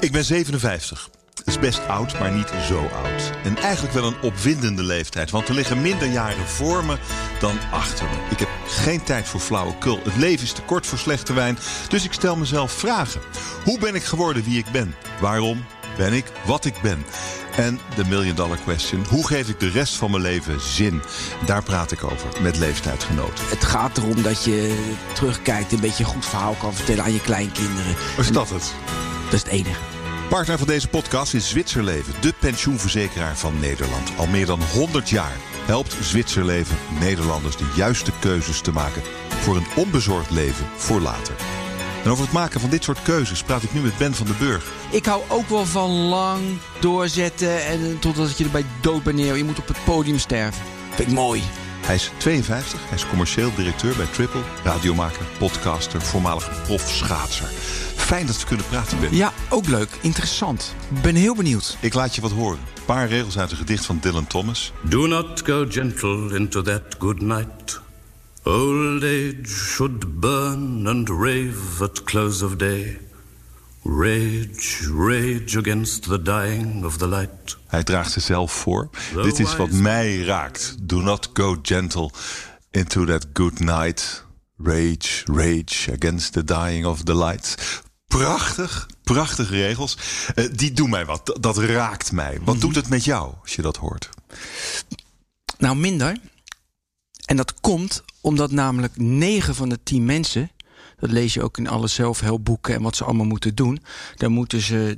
Ik ben 57. Dat is best oud, maar niet zo oud. En eigenlijk wel een opwindende leeftijd, want er liggen minder jaren voor me dan achter me. Ik heb geen tijd voor flauwekul. Het leven is te kort voor slechte wijn, dus ik stel mezelf vragen. Hoe ben ik geworden wie ik ben? Waarom ben ik wat ik ben? En de million dollar question, hoe geef ik de rest van mijn leven zin? Daar praat ik over met leeftijdgenoten. Het gaat erom dat je terugkijkt, een beetje een goed verhaal kan vertellen aan je kleinkinderen. Is dat het? Dat is het enige. Partner van deze podcast is Zwitserleven, de pensioenverzekeraar van Nederland. Al meer dan 100 jaar helpt Zwitserleven Nederlanders de juiste keuzes te maken voor een onbezorgd leven voor later. En over het maken van dit soort keuzes praat ik nu met Ben van den Burg. Ik hou ook wel van lang doorzetten en totdat je erbij dood bent neer. Je moet op het podium sterven. Vind ik mooi. Hij is 52, hij is commercieel directeur bij Triple, radiomaker, podcaster, voormalig profschaatser. Fijn dat we kunnen praten, Ben. Ja, ook leuk. Interessant. Ben heel benieuwd. Ik laat je wat horen. Een paar regels uit een gedicht van Dylan Thomas. Do not go gentle into that good night. Old age should burn and rave at close of day. Rage, rage against the dying of the light. Hij draagt zichzelf voor. Dit is wat mij raakt. Do not go gentle into that good night. Rage, rage against the dying of the light. Prachtig, prachtige regels. Uh, die doen mij wat. Dat raakt mij. Wat doet het met jou als je dat hoort? Nou, minder. En dat komt omdat namelijk 9 van de 10 mensen, dat lees je ook in alle zelfhelpboeken en wat ze allemaal moeten doen, daar moeten ze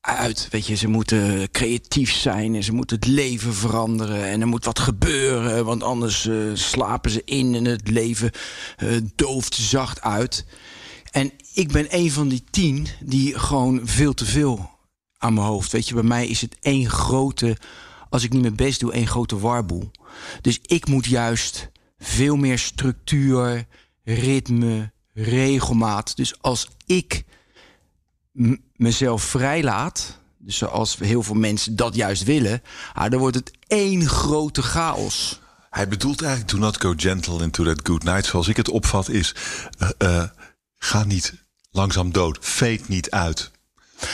uit. Weet je, ze moeten creatief zijn en ze moeten het leven veranderen. En er moet wat gebeuren, want anders uh, slapen ze in en het leven uh, dooft zacht uit. En ik ben een van die tien die gewoon veel te veel aan mijn hoofd. Weet je, bij mij is het één grote, als ik niet mijn best doe, één grote warboel. Dus ik moet juist veel meer structuur, ritme, regelmaat. Dus als ik mezelf vrijlaat, dus zoals heel veel mensen dat juist willen, ah, dan wordt het één grote chaos. Hij bedoelt eigenlijk: do not go gentle into that good night. Zoals ik het opvat, is uh, uh, ga niet langzaam dood, veet niet uit.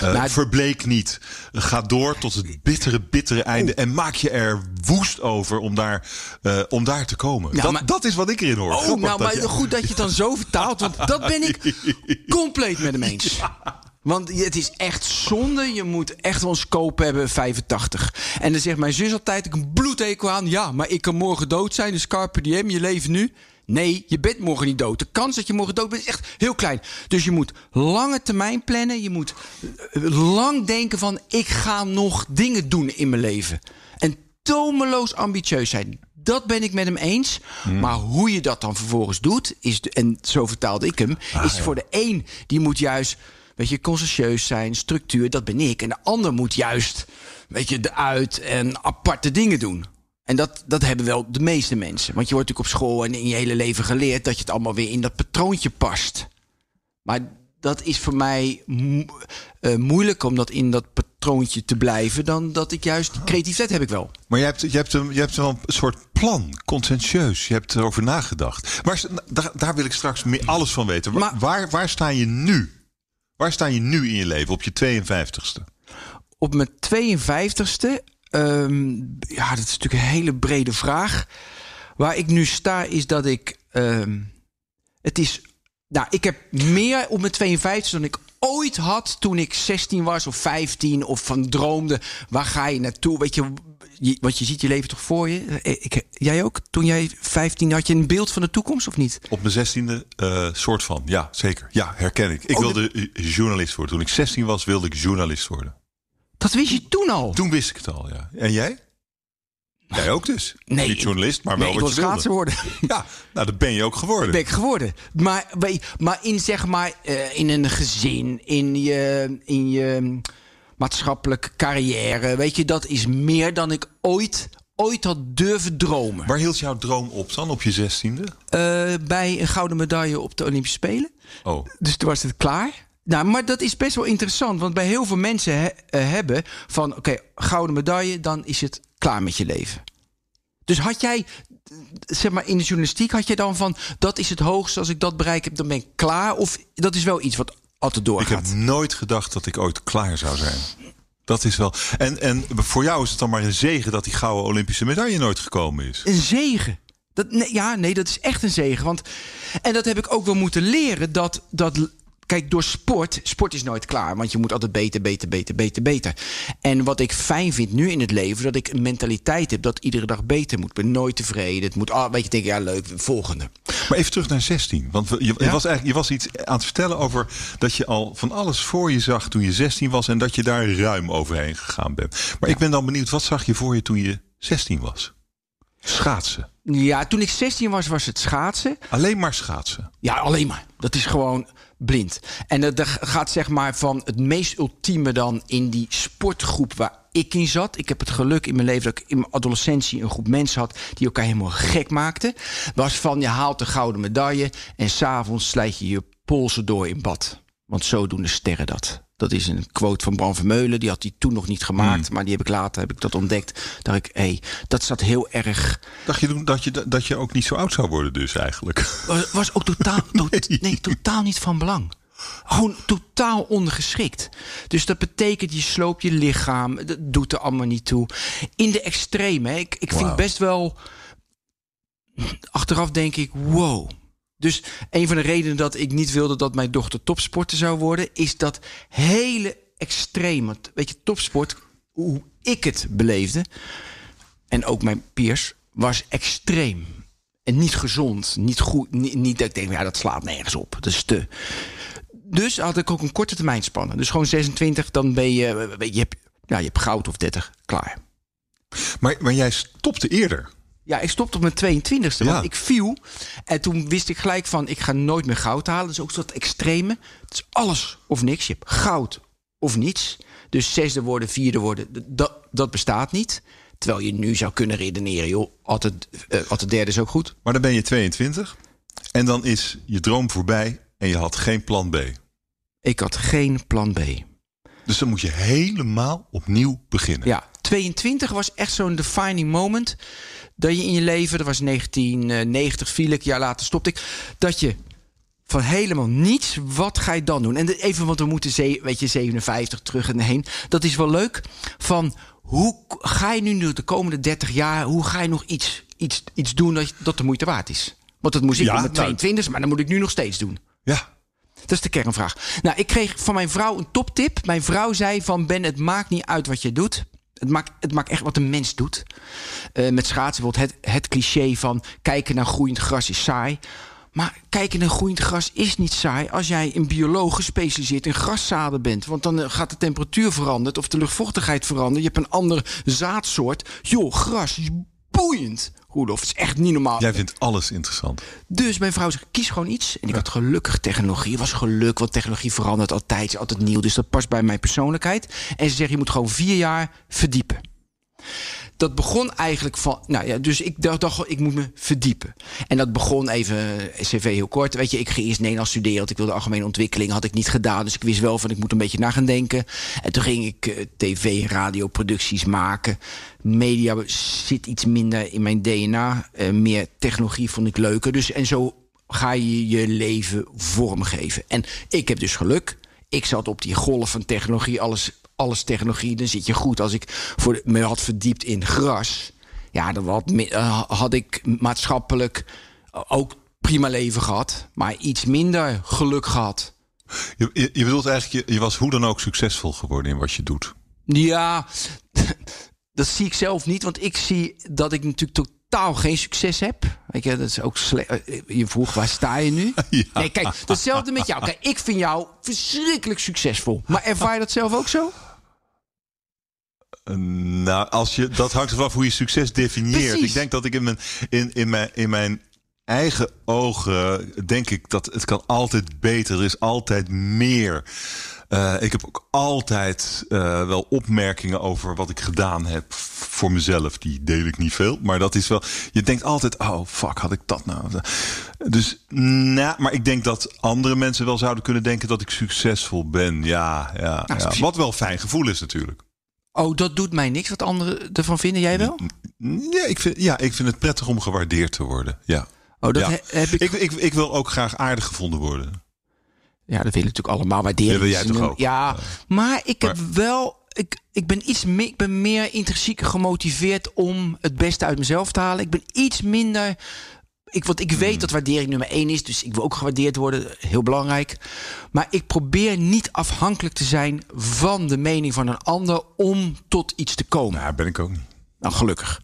Uh, nou, verbleek niet. Ga door tot het bittere, bittere einde. Oh. En maak je er woest over om daar, uh, om daar te komen. Nou, dat, maar, dat, is wat ik erin hoor. Oh, Grappig nou, maar je... goed dat je het dan zo vertaalt. Want dat ben ik compleet met hem eens. Ja. Want het is echt zonde. Je moet echt wel een scope hebben, 85. En dan zegt mijn zus altijd, ik een bloedekel aan. Ja, maar ik kan morgen dood zijn. Dus carpe diem, je leeft nu. Nee, je bent morgen niet dood. De kans dat je morgen dood bent is echt heel klein. Dus je moet lange termijn plannen. Je moet lang denken van... ik ga nog dingen doen in mijn leven. En tomeloos ambitieus zijn. Dat ben ik met hem eens. Hmm. Maar hoe je dat dan vervolgens doet... Is de, en zo vertaalde ik hem... Ah, is ja. voor de een, die moet juist... Weet je, consciëntieus zijn, structuur, dat ben ik. En de ander moet juist, weet je, eruit en aparte dingen doen. En dat, dat hebben wel de meeste mensen. Want je wordt natuurlijk op school en in je hele leven geleerd dat je het allemaal weer in dat patroontje past. Maar dat is voor mij mo uh, moeilijk om dat in dat patroontje te blijven. Dan dat ik juist die creativiteit heb ik wel. Maar je hebt, je hebt, een, je hebt wel een soort plan, conscientieus. Je hebt erover nagedacht. Maar daar, daar wil ik straks meer alles van weten. Maar, waar, waar sta je nu? Waar sta je nu in je leven op je 52ste? Op mijn 52ste Um, ja, dat is natuurlijk een hele brede vraag. Waar ik nu sta is dat ik. Um, het is. Nou, ik heb meer op mijn 52 dan ik ooit had toen ik 16 was of 15 of van droomde. Waar ga je naartoe? Weet je, je, want je ziet je leven toch voor je. Eh, ik, jij ook? Toen jij 15 had je een beeld van de toekomst of niet? Op mijn 16e uh, soort van. Ja, zeker. Ja, herken ik. Ik oh, wilde de... journalist worden. Toen ik 16 was, wilde ik journalist worden. Dat wist je toen al? Toen wist ik het al, ja. En jij? Jij ook dus. Nee, Niet journalist, maar wel nee, wat je wilde. worden. Ja, nou dat ben je ook geworden. Ben ik geworden. Maar, maar in zeg maar uh, in een gezin, in je, in je maatschappelijke carrière, weet je, dat is meer dan ik ooit ooit had durven dromen. Waar hield jouw droom op dan, op je zestiende? Uh, bij een gouden medaille op de Olympische Spelen. Oh. Dus toen was het klaar. Nou, maar dat is best wel interessant. Want bij heel veel mensen he, uh, hebben van... oké, gouden medaille, dan is het klaar met je leven. Dus had jij, zeg maar in de journalistiek... had je dan van, dat is het hoogste, als ik dat bereik heb, dan ben ik klaar? Of dat is wel iets wat altijd Ik doorgaat. heb nooit gedacht dat ik ooit klaar zou zijn. Dat is wel. En, en voor jou is het dan maar een zegen dat die gouden Olympische medaille nooit gekomen is. Een zegen. Dat, nee, ja, nee, dat is echt een zegen. Want, en dat heb ik ook wel moeten leren. Dat, dat, kijk, door sport. Sport is nooit klaar. Want je moet altijd beter, beter, beter, beter, beter. En wat ik fijn vind nu in het leven. Dat ik een mentaliteit heb dat iedere dag beter moet. Ik ben nooit tevreden. Het moet, ah, weet je, denk ja, leuk, volgende. Maar even terug naar 16. Want je, je Ja? was eigenlijk, je was iets aan het vertellen over dat je al van alles voor je zag toen je 16 was. En dat je daar ruim overheen gegaan bent. Maar ik ben dan benieuwd, wat zag je voor je toen je 16 was? Schaatsen. Ja, toen ik 16 was, was het schaatsen. Alleen maar schaatsen. Ja, alleen maar. Dat is gewoon blind. En dat gaat zeg maar van het meest ultieme dan in die sportgroep waar ik in zat. Ik heb het geluk in mijn leven dat ik in mijn adolescentie een groep mensen had die elkaar helemaal gek maakten. Was van je haalt de gouden medaille en s'avonds slijt je je polsen door in bad. Want zo doen de sterren dat. Dat is een quote van Bram Vermeulen. Die had hij toen nog niet gemaakt. Maar die heb ik later heb ik dat ontdekt. Dat ik, hé, hey, dat zat heel erg Dacht je toen dat je, dat je ook niet zo oud zou worden dus eigenlijk? was, was ook totaal, to- nee, totaal niet van belang. Gewoon totaal ondergeschikt. Dus dat betekent, je sloopt je lichaam. Dat doet er allemaal niet toe. In de extreme. Ik, ik vind best wel... Achteraf denk ik, wow. Dus een van de redenen dat ik niet wilde dat mijn dochter topsporter zou worden... is dat hele extreme. Weet je, topsport, hoe ik het beleefde... en ook mijn peers, was extreem. En niet gezond, niet goed. Niet, dat ik denk, ja, dat slaat nergens op. Dat is te. Dus had ik ook een korte termijn spannen. Dus gewoon 26, dan ben je, je hebt, ja, je hebt goud of 30, klaar. Maar, maar jij stopte eerder. Ja, ik stopte op mijn 22e, Ja. want ik viel. En toen wist ik gelijk van, ik ga nooit meer goud halen. Dat is ook dat extreme. Het is alles of niks. Je hebt goud of niets. Dus zesde worden, vierde worden, dat, dat bestaat niet. Terwijl je nu zou kunnen redeneren, joh, altijd, eh, altijd derde is ook goed. Maar dan ben je 22. En dan is je droom voorbij en je had geen plan B. Ik had geen plan B. Dus dan moet je helemaal opnieuw beginnen. Ja, 22 was echt zo'n defining moment. Dat je in je leven, dat was 1990, viel ik, een jaar later stopte ik. Dat je van helemaal niets, wat ga je dan doen? En even, want we moeten, ze- weet je, 57 terug en heen. Dat is wel leuk. Van hoe ga je nu de komende 30 jaar, hoe ga je nog iets, iets, iets doen dat, dat de moeite waard is? Want dat moest ik Ja, op mijn nou- 22, maar dat moet ik nu nog steeds doen. Ja. Dat is de kernvraag. Nou, ik kreeg van mijn vrouw een toptip. Mijn vrouw zei van Ben, het maakt niet uit wat je doet. Het maakt, het maakt echt wat een mens doet. Eh, met schaatsen bijvoorbeeld het, het cliché van kijken naar groeiend gras is saai. Maar kijken naar groeiend gras is niet saai als jij een bioloog gespecialiseerd in graszaden bent. Want dan eh, gaat de temperatuur veranderen of de luchtvochtigheid veranderen. Je hebt een andere zaadsoort. Joh, gras is boeiend. Roelof, het is echt niet normaal. Jij vindt alles interessant. Dus mijn vrouw zegt, kies gewoon iets. En ik had gelukkig technologie. Het was geluk, want technologie verandert altijd. is altijd nieuw, dus dat past bij mijn persoonlijkheid. En ze zegt, je moet gewoon vier jaar verdiepen. Dat begon eigenlijk van... Nou ja, dus ik dacht, ik moet me verdiepen. En dat begon even, eh, cv heel kort. Weet je, ik ging eerst Nederlands studeren. Want ik wilde algemene ontwikkeling. Had ik niet gedaan. Dus ik wist wel van, ik moet een beetje na gaan denken. En toen ging ik eh, tv radioproducties maken. Media zit iets minder in mijn DNA. Eh, meer technologie vond ik leuker. Dus en zo ga je je leven vormgeven. En ik heb dus geluk. Ik zat op die golf van technologie, alles, alles technologie. Dan zit je goed. Als ik voor de- me had verdiept in gras, ja, dan had, eh, had ik maatschappelijk ook prima leven gehad, maar iets minder geluk gehad. Je, je, je bedoelt eigenlijk, je, je was hoe dan ook succesvol geworden in wat je doet. Ja, dat zie ik zelf niet, want ik zie dat ik natuurlijk totaal geen succes heb. Weet je, dat is ook slecht. Eh, Je vroeg, waar sta je nu? Ja. Nee, kijk, hetzelfde met jou. Kijk, ik vind jou verschrikkelijk succesvol. Maar ervaar je dat zelf ook zo? Nou, als je, dat hangt ervan af hoe je succes definieert. Precies. Ik denk dat ik in mijn, in, in, mijn, in mijn eigen ogen denk ik dat het kan altijd beter. Er is altijd meer. Eh, ik heb ook altijd eh, wel opmerkingen over wat ik gedaan heb voor mezelf. Die deel ik niet veel. Maar dat is wel. Je denkt altijd: oh fuck, had ik dat nou? Dus, nou, maar ik denk dat andere mensen wel zouden kunnen denken dat ik succesvol ben. Ja, ja, Nou, ja. Wat wel een fijn gevoel is natuurlijk. Oh, dat doet mij niks. Wat anderen ervan vinden, jij wel? Ja ik, vind, ja, ik vind het prettig om gewaardeerd te worden. Ja. Oh, dat ja. he- heb ik. Ik, ik, ik wil ook graag aardig gevonden worden. Ja, dat willen natuurlijk allemaal waarderen. Dat wil jij toch ook? Ja, maar ik heb wel... Ik, ik ben iets meer, ik ben meer intrinsiek gemotiveerd om het beste uit mezelf te halen. Ik ben iets minder... Ik, want ik weet dat waardering nummer één is. Dus ik wil ook gewaardeerd worden. Heel belangrijk. Maar ik probeer niet afhankelijk te zijn van de mening van een ander om tot iets te komen. Nou, ben ik ook niet. Nou, gelukkig.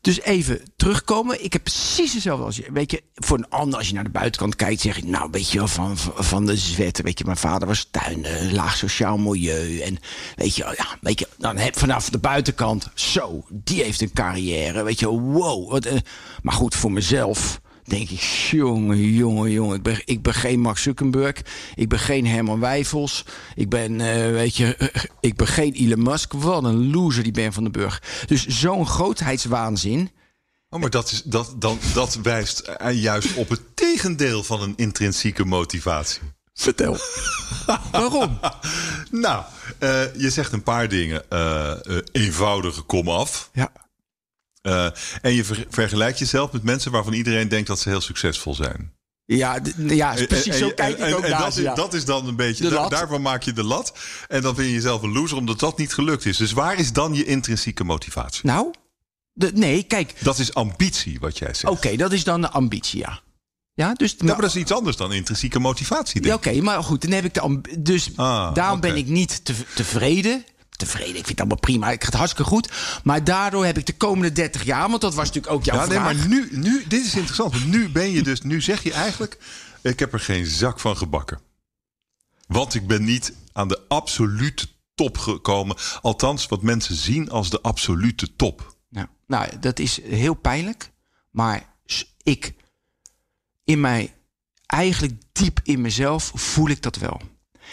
Dus even terugkomen. Ik heb precies hetzelfde als je. Weet je, voor een ander, als je naar de buitenkant kijkt, zeg ik, nou, weet je wel, van, van de zwet. Weet je, mijn vader was tuin, laag sociaal milieu. En weet je, ja, weet je, dan heb vanaf de buitenkant, zo, die heeft een carrière. Weet je, wow. Wat, eh, maar goed, voor mezelf denk ik, jongen, jongen, jongen. Ik ben, ik ben geen Mark Zuckerberg. Ik ben geen Herman Wijfels. Ik ben, eh, weet je, ik ben geen Elon Musk. Wat een loser die Ben van den Burg. Dus zo'n grootheidswaanzin. Oh, maar dat, is, dat, dan, dat wijst juist op het tegendeel van een intrinsieke motivatie. Vertel. Waarom? Nou, eh, je zegt een paar dingen. Eh, eh, eenvoudige kom af. Ja. Eh, en je ver- vergelijkt jezelf met mensen waarvan iedereen denkt dat ze heel succesvol zijn. Ja, ja precies En- zo en- kijk en- ik ook en naar dat, is, ja. dat is dan een beetje, da- daarvan maak je de lat. En dan vind je jezelf een loser omdat dat niet gelukt is. Dus waar is dan je intrinsieke motivatie? Nou, de, nee, kijk. Dat is ambitie, wat jij zegt. Oké, dat is dan de ambitie, ja. Ja, dus... Nou, maar dat is iets anders dan intrinsieke motivatie. Ja, oké, maar goed, dan heb ik de Dus Ah, daarom ben ik niet te, tevreden. Tevreden, ik vind het allemaal prima. Ik ga het hartstikke goed. Maar daardoor heb ik de komende 30 jaar, want dat was natuurlijk ook jouw Ja, nee, vraag. maar nu, nu, dit is interessant. Want nu ben je dus, nu zeg je eigenlijk, ik heb er geen zak van gebakken. Want ik ben niet aan de absolute top gekomen. Althans, wat mensen zien als de absolute top. Nou, nou, dat is heel pijnlijk. Maar ik, in mij, eigenlijk diep in mezelf, voel ik dat wel.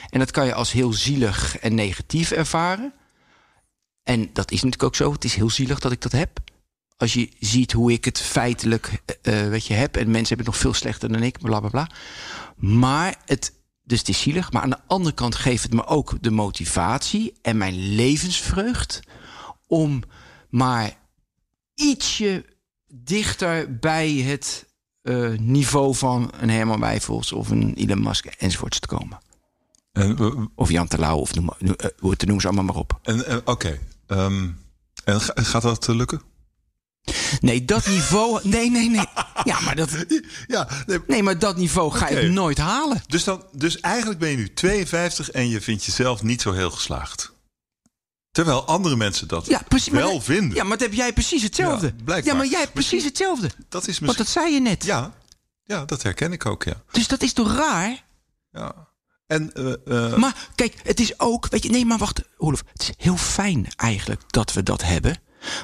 En dat kan je als heel zielig en negatief ervaren. En dat is natuurlijk ook zo. Het is heel zielig dat ik dat heb. Als je ziet hoe ik het feitelijk weet je, heb. En mensen hebben het nog veel slechter dan ik. Bla bla bla. Maar het, dus het is zielig. Maar aan de andere kant geeft het me ook de motivatie en mijn levensvreugd. Om maar ietsje dichter bij het eh, niveau van een Herman Wijfels of een Elon Musk enzovoorts te komen. En, Of Jan Terlouw of noem, noem- hoe het te noemen ze allemaal maar op. eh, Ehm, en ga- gaat dat eh, lukken? Nee, dat niveau. Nee, nee, nee. Ja, maar dat, Ja, nee, nee, maar dat niveau ga Oké. ik nooit halen. dus, dan, dus eigenlijk ben je nu 52 en je vindt jezelf niet zo heel geslaagd. Terwijl andere mensen dat Ja, precies. maar wel vinden. Ja, maar dat heb jij precies hetzelfde. Ja, blijkbaar. Ja, maar jij hebt precies hetzelfde. dat is misschien... Want dat zei je net. Ja, ja, dat herken ik ook, ja. Dus dat is toch raar? ja. En eh, eh, Maar kijk, het is ook. Weet je, nee, maar wacht, Olof. Het is heel fijn eigenlijk dat we dat hebben.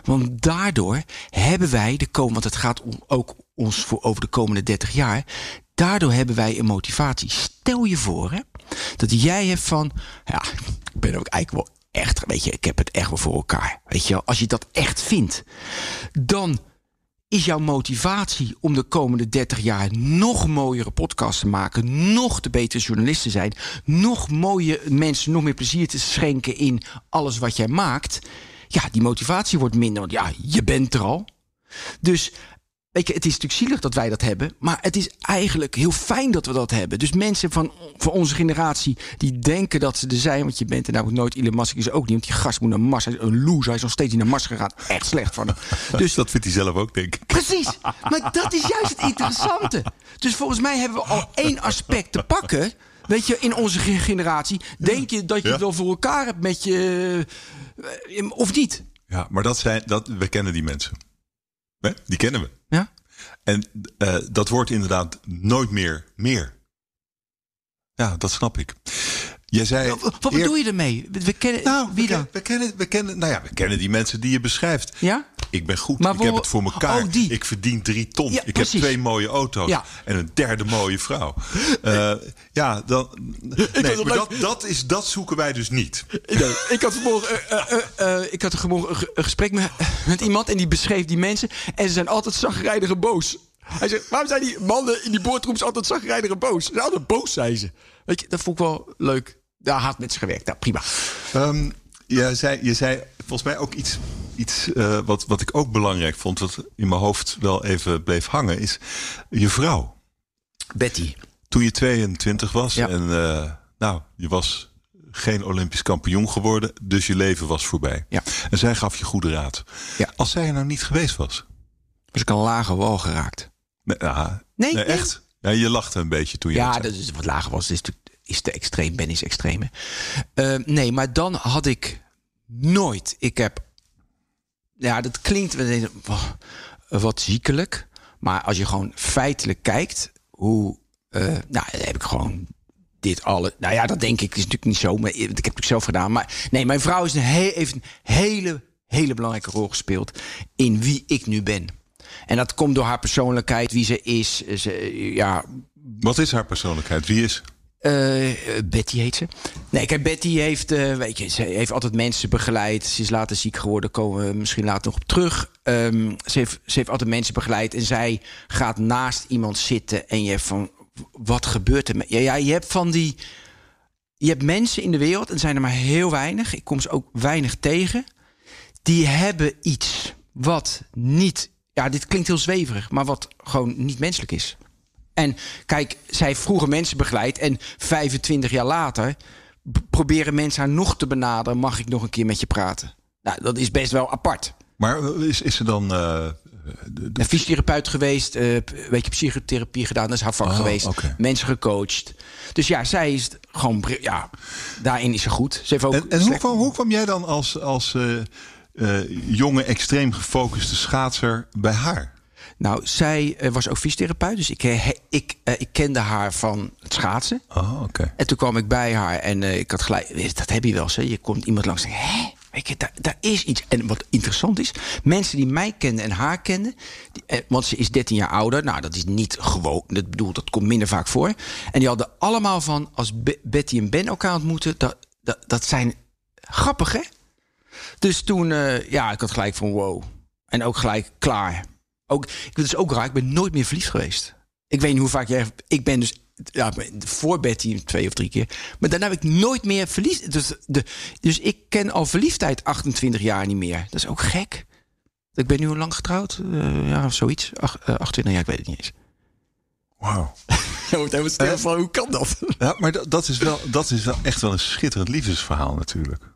Want daardoor hebben wij de komende. Want het gaat om, ook ons voor over de komende 30 jaar. Daardoor hebben wij een motivatie. Stel je voor hè, dat jij hebt van. Ja, ik ben ook eigenlijk wel echt. Weet je, ik heb het echt wel voor elkaar. Weet je, als je dat echt vindt, dan is jouw motivatie om de komende 30 jaar nog mooiere podcasts te maken, nog de betere journalisten zijn, nog mooie mensen, nog meer plezier te schenken in alles wat jij maakt. Ja, die motivatie wordt minder, want ja, je bent er al. Dus weet je, het is natuurlijk zielig dat wij dat hebben, maar het is eigenlijk heel fijn dat we dat hebben. Dus mensen van, van onze generatie die denken dat ze er zijn, want je bent er nou nooit. Elon Musk is ook niet, want die gast moet naar Mars. Hij is een loser, hij is nog steeds niet naar Mars gegaan. Echt slecht van hem. Dus dat vindt hij zelf ook, denk ik. Precies. Maar dat is juist het interessante. Dus volgens mij hebben we al één aspect te pakken. Weet je, in onze ge- generatie. Denk je dat je het wel voor elkaar hebt met je. eh, Of niet? Ja, maar dat zijn, dat, we kennen die mensen. Hè? Die kennen we. Ja? En eh, dat wordt inderdaad nooit meer meer. Ja, dat snap ik. Jij zei. Wat, wat eer- bedoel je ermee? We, kennen. Nou, wie we, dan? ken- we kennen, we kennen, nou ja, we kennen die mensen die je beschrijft. Ja? Ik ben goed. Maar ik heb wo- het voor elkaar. Oh, die. Ik verdien drie ton. Ja, ik heb twee mooie auto's. Ja. En een derde mooie vrouw. Eh, ja, dan. Nee, maar dat, dat, is, dat zoeken wij dus niet. Nee, ik had vanmorgen, eh, eh, eh, eh, ik had vanmorgen een, ge- een gesprek met, met iemand en die beschreef die mensen. En ze zijn altijd zagrijdig en boos. Hij zegt, waarom zijn die mannen in die boardrooms altijd zagrijdig en boos? Ze zijn altijd boos, zei ze. Weet je, dat vond ik wel leuk. Daar had met ze gewerkt. Nou, prima. Ehm, je, zei, je zei volgens mij ook iets, iets eh, wat, wat ik ook belangrijk vond, wat in mijn hoofd wel even bleef hangen, is je vrouw. Betty. Toen je 22 was Ja. en eh, nou, je was geen Olympisch kampioen geworden, dus je leven was voorbij. Ja. En zij gaf je goede raad. Ja. Als zij er nou niet geweest was. Was ik een lage wal geraakt. Nee, ja, Nee, echt. Ja, je lachte een beetje toen je Ja, dat is wat lager was. Is, natuurlijk- is te extreem. Ben is extreem. hè. Eh, nee, maar dan had ik nooit. Ik heb. Ja, dat klinkt wat ziekelijk. Maar als je gewoon feitelijk kijkt, hoe. eh, nou, heb ik gewoon dit alle. Nou ja, dat denk ik is natuurlijk niet zo. Maar ik heb het zelf gedaan. Maar nee, mijn vrouw is een he- heeft een hele, hele belangrijke rol gespeeld in wie ik nu ben. En dat komt door haar persoonlijkheid, wie ze is. Ze, ja, Wat is haar persoonlijkheid? Wie is? Eh, Betty heet ze. Nee, kijk, Betty heeft, eh, weet je, ze heeft altijd mensen begeleid. Ze is later ziek geworden, komen we misschien later nog op terug. Ehm, ze, heeft, ze heeft altijd mensen begeleid en zij gaat naast iemand zitten en je hebt van, wat gebeurt er met ja, ja, je hebt van die, je hebt mensen in de wereld en zijn er maar heel weinig. Ik kom ze ook weinig tegen. Die hebben iets wat niet, ja, dit klinkt heel zweverig, maar wat gewoon niet menselijk is. En kijk, zij vroeger mensen begeleid. En 25 jaar later proberen mensen haar nog te benaderen. Mag ik nog een keer met je praten? Nou, dat is best wel apart. Maar is, is ze dan. eh, de- de- Een fysiotherapeut geweest, p- weet je, psychotherapie gedaan. Dat is haar vak Oh, geweest. Mensen gecoacht. Dus ja, zij is gewoon, ja, daarin is ze goed. Ze heeft ook en en hoe, slecht- hoe kwam jij dan als, als eh, jonge, extreem gefocuste schaatser bij haar? Nou, zij eh, was ook fysiotherapeut. Dus ik, eh, he- ik, eh, ik kende haar van het schaatsen. Oh, oké. En toen kwam ik bij haar en ik had gelijk... Dat heb je wel eens, hè? Je komt iemand langs en zegt... Hé, weet je, daar, daar is iets. En wat interessant is... Mensen die mij kenden en haar kenden... Die, want ze is 13 jaar ouder. Nou, dat is niet gewoon. Dat bedoel, dat komt minder vaak voor. En die hadden allemaal van... Als Be- Betty en Ben elkaar ontmoeten... Dat, dat, dat zijn grappig, hè? Dus toen... ja, ik had gelijk van wow. En ook gelijk klaar. Ook, ik vind het ook raar. Ik ben nooit meer verliefd geweest. Ik weet niet hoe vaak jij... Ik ben dus ja, voor Betty twee of drie keer. Maar daarna heb ik nooit meer verliefd. Dus, de, dus ik ken al verliefdheid 28 jaar niet meer. Dat is ook gek. Ik ben nu al lang getrouwd. eh, ja, of zoiets. Ach, eh, 28 jaar, ik weet het niet eens. Wauw. Je wordt helemaal stil van, hoe kan dat? Ja, maar dat, dat, is wel, dat is wel echt wel een schitterend liefdesverhaal natuurlijk.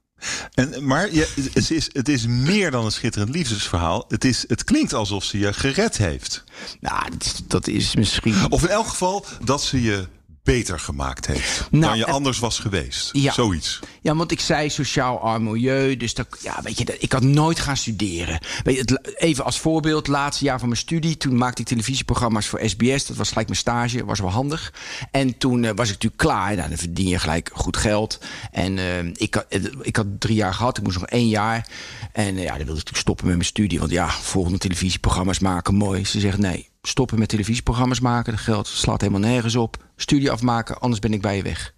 En, maar je, het, is, het is meer dan een schitterend liefdesverhaal. Het, is, het klinkt alsof ze je gered heeft. Nou, dat is misschien... Of in elk geval dat ze je beter gemaakt heeft Nou, dan je anders was geweest. Ja. Zoiets. Ja, want ik zei sociaal arm milieu. Dus dat, ja, weet je, dat- ik had nooit gaan studeren. Weet je, even als voorbeeld, laatste jaar van mijn studie. Toen maakte ik televisieprogramma's voor SBS. Dat was gelijk mijn stage, was wel handig. En toen eh, was ik natuurlijk klaar. Nou, dan verdien je gelijk goed geld. En eh, ik, had, eh, ik had drie jaar gehad. Ik moest nog één jaar. En ja, dan wilde ik natuurlijk stoppen met mijn studie. Want ja, volgende televisieprogramma's maken, mooi. Ze zegt nee, stoppen met televisieprogramma's maken. Dat geld slaat helemaal nergens op. Studie afmaken, anders ben ik bij je weg.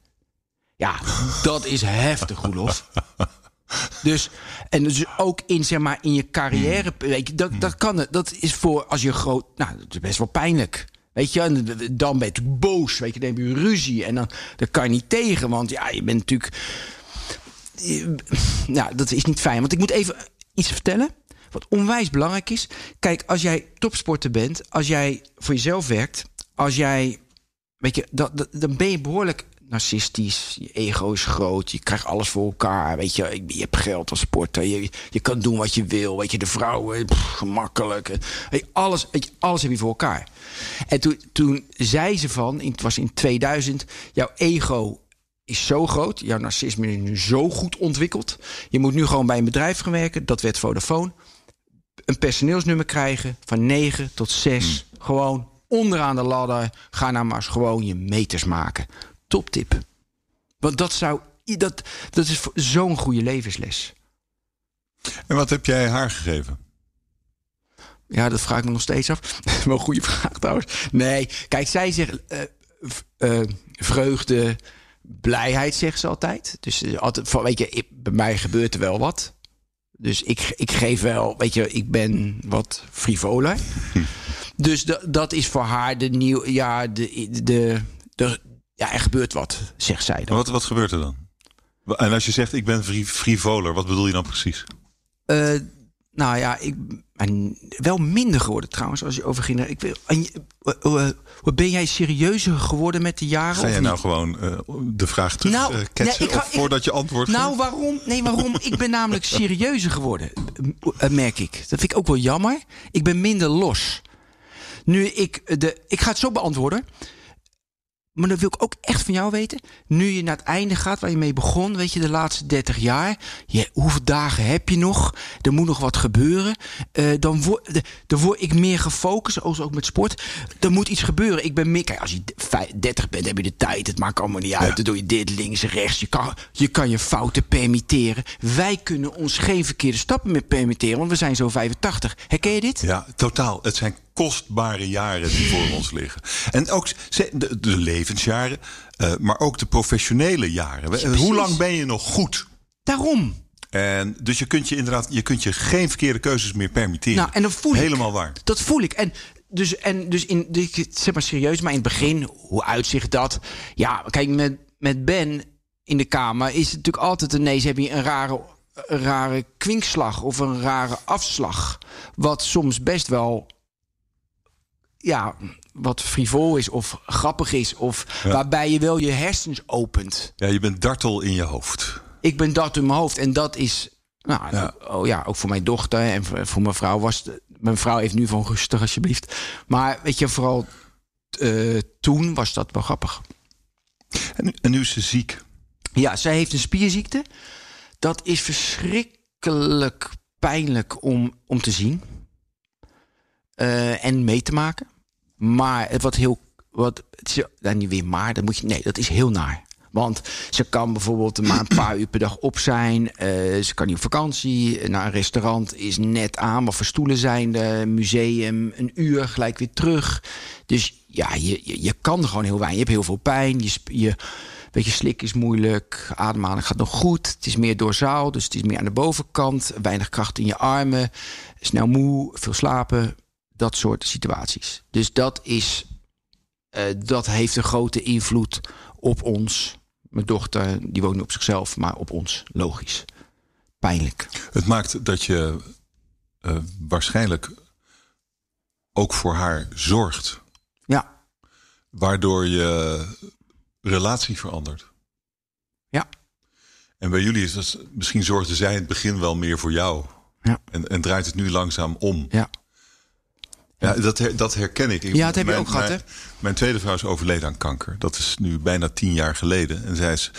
Ja, dat is heftig, Roelof. Dus, en dus ook in, zeg maar, in je carrière, weet je, dat, dat kan het. Dat is voor als je groot, nou, dat is best wel pijnlijk. Weet je, en dan ben je boos, weet je, dan heb je ruzie. En dan dat kan je niet tegen, want ja, je bent natuurlijk. Nou, dat is niet fijn. Want ik moet even iets vertellen. Wat onwijs belangrijk is. Kijk, als jij topsporter bent, als jij voor jezelf werkt, als jij Weet je, dat, dat- dan ben je behoorlijk narcistisch. Je ego is groot. Je krijgt alles voor elkaar. Weet je, je hebt geld als sporter. Je, je kan doen wat je wil. Weet je, de vrouwen, pff, gemakkelijk. Alles, alles heb je voor elkaar. En toen, toen zei ze van, het was in 2000, jouw ego is zo groot. Jouw narcisme is nu zo goed ontwikkeld. Je moet nu gewoon bij een bedrijf gaan werken. Dat werd Vodafone een personeelsnummer krijgen van 9 tot 6. Gewoon onderaan de ladder. Ga nou maar eens gewoon je meters maken. Toptip. Want dat zou. Dat, dat is zo'n goede levensles. En wat heb jij haar gegeven? Ja, dat vraag ik me nog steeds af. Wel een goede vraag trouwens. Nee, kijk, zij zegt eh, eh, vreugde, blijheid, zegt ze altijd. Dus eh, altijd van, weet je, bij mij gebeurt er wel wat. Dus ik, ik geef wel, weet je, ik ben wat frivoler. Dus da- dat is voor haar de nieuw, ja, de, de, de, ja, er gebeurt wat, zegt zij dan. Wat, wat gebeurt er dan? En als je zegt ik ben fri- frivoler, wat bedoel je dan precies? Eh, Nou ja, ik ben wel minder geworden trouwens. Als je over ging. Ik wil, je- eh, eh, ben jij serieuzer geworden met de jaren? Ga jij nou gewoon eh, de vraag terug Nou, eh, ketsen, ga- voordat je antwoord Nou, geeft? waarom? Nee, waarom? ik ben namelijk serieuzer geworden, eh, merk ik. Dat vind ik ook wel jammer. Ik ben minder los. Nu ik de. Ik ga het zo beantwoorden. Maar dan wil ik ook echt van jou weten. Nu je naar het einde gaat waar je mee begon, weet je, de laatste 30 jaar. Je, hoeveel dagen heb je nog? Er moet nog wat gebeuren. Eh, dan, word, de- dan word ik meer gefocust, zoals ook met sport. Er moet iets gebeuren. Ik ben meer. Kijk, als je vij- 30 bent, heb je de tijd. Het maakt allemaal niet uit. Ja. Dan doe je dit links, rechts. Je kan, je kan je fouten permitteren. Wij kunnen ons geen verkeerde stappen meer permitteren, want we zijn zo 85. Herken je dit? Ja, totaal. Het zijn kostbare jaren die voor ons liggen. En ook de, de levensjaren, eh, maar ook de professionele jaren. Precies. Hoe lang ben je nog goed? Daarom. En dus je kunt je inderdaad, je kunt je geen verkeerde keuzes meer permitteren. Nou, en dan voel ik- Helemaal waar. Dat voel ik. En dus, en dus in, zeg maar serieus, maar in het begin, hoe uitzicht dat? Ja, kijk, met, met Ben in de kamer is het natuurlijk altijd ineens heb je een rare, een rare kwinkslag of een rare afslag. Wat soms best wel, ja, wat frivol is of grappig is. Of waarbij je wel je hersens opent. Ja, je bent dartel in je hoofd. Ik ben dat in mijn hoofd. En dat is. Nou, Ja. Oh ja, ook voor mijn dochter en voor, mijn vrouw was. Mijn vrouw heeft nu van rustig, alsjeblieft. Maar weet je, vooral eh, toen was dat wel grappig. En, nu- en nu is ze ziek. Ja, zij heeft een spierziekte. Dat is verschrikkelijk pijnlijk om, om te zien eh, en mee te maken. Maar het wat heel. Wat, het is, nou, niet weer maar, dat moet je, nee, dat is heel naar. Want ze kan bijvoorbeeld maar een paar uur per dag op zijn. eh, ze kan niet op vakantie. Naar een restaurant is net aan. Wat voor stoelen zijn er? Museum, een uur, gelijk weer terug. Dus ja, je, je, kan gewoon heel weinig. Je hebt heel veel pijn. Je, je, weet je, slik is moeilijk. Ademhaling gaat nog goed. Het is meer doorzaal, dus het is meer aan de bovenkant. Weinig kracht in je armen. Snel moe, veel slapen. Dat soort situaties. Dus dat is eh, dat heeft een grote invloed op ons. Mijn dochter, die woont nu op zichzelf, maar op ons, logisch. Pijnlijk. Het maakt dat je eh, waarschijnlijk ook voor haar zorgt. Ja, Waardoor je relatie verandert. ja, En bij jullie is dat misschien zorgde zij in het begin wel meer voor jou. ja, En, en draait het nu langzaam om. ja. Ja, dat, her- dat herken ik. Ik- Ja, dat heb je mijn- ook gehad, hè? Mijn tweede vrouw is overleden aan kanker. Dat is nu bijna tien jaar geleden. En zij is,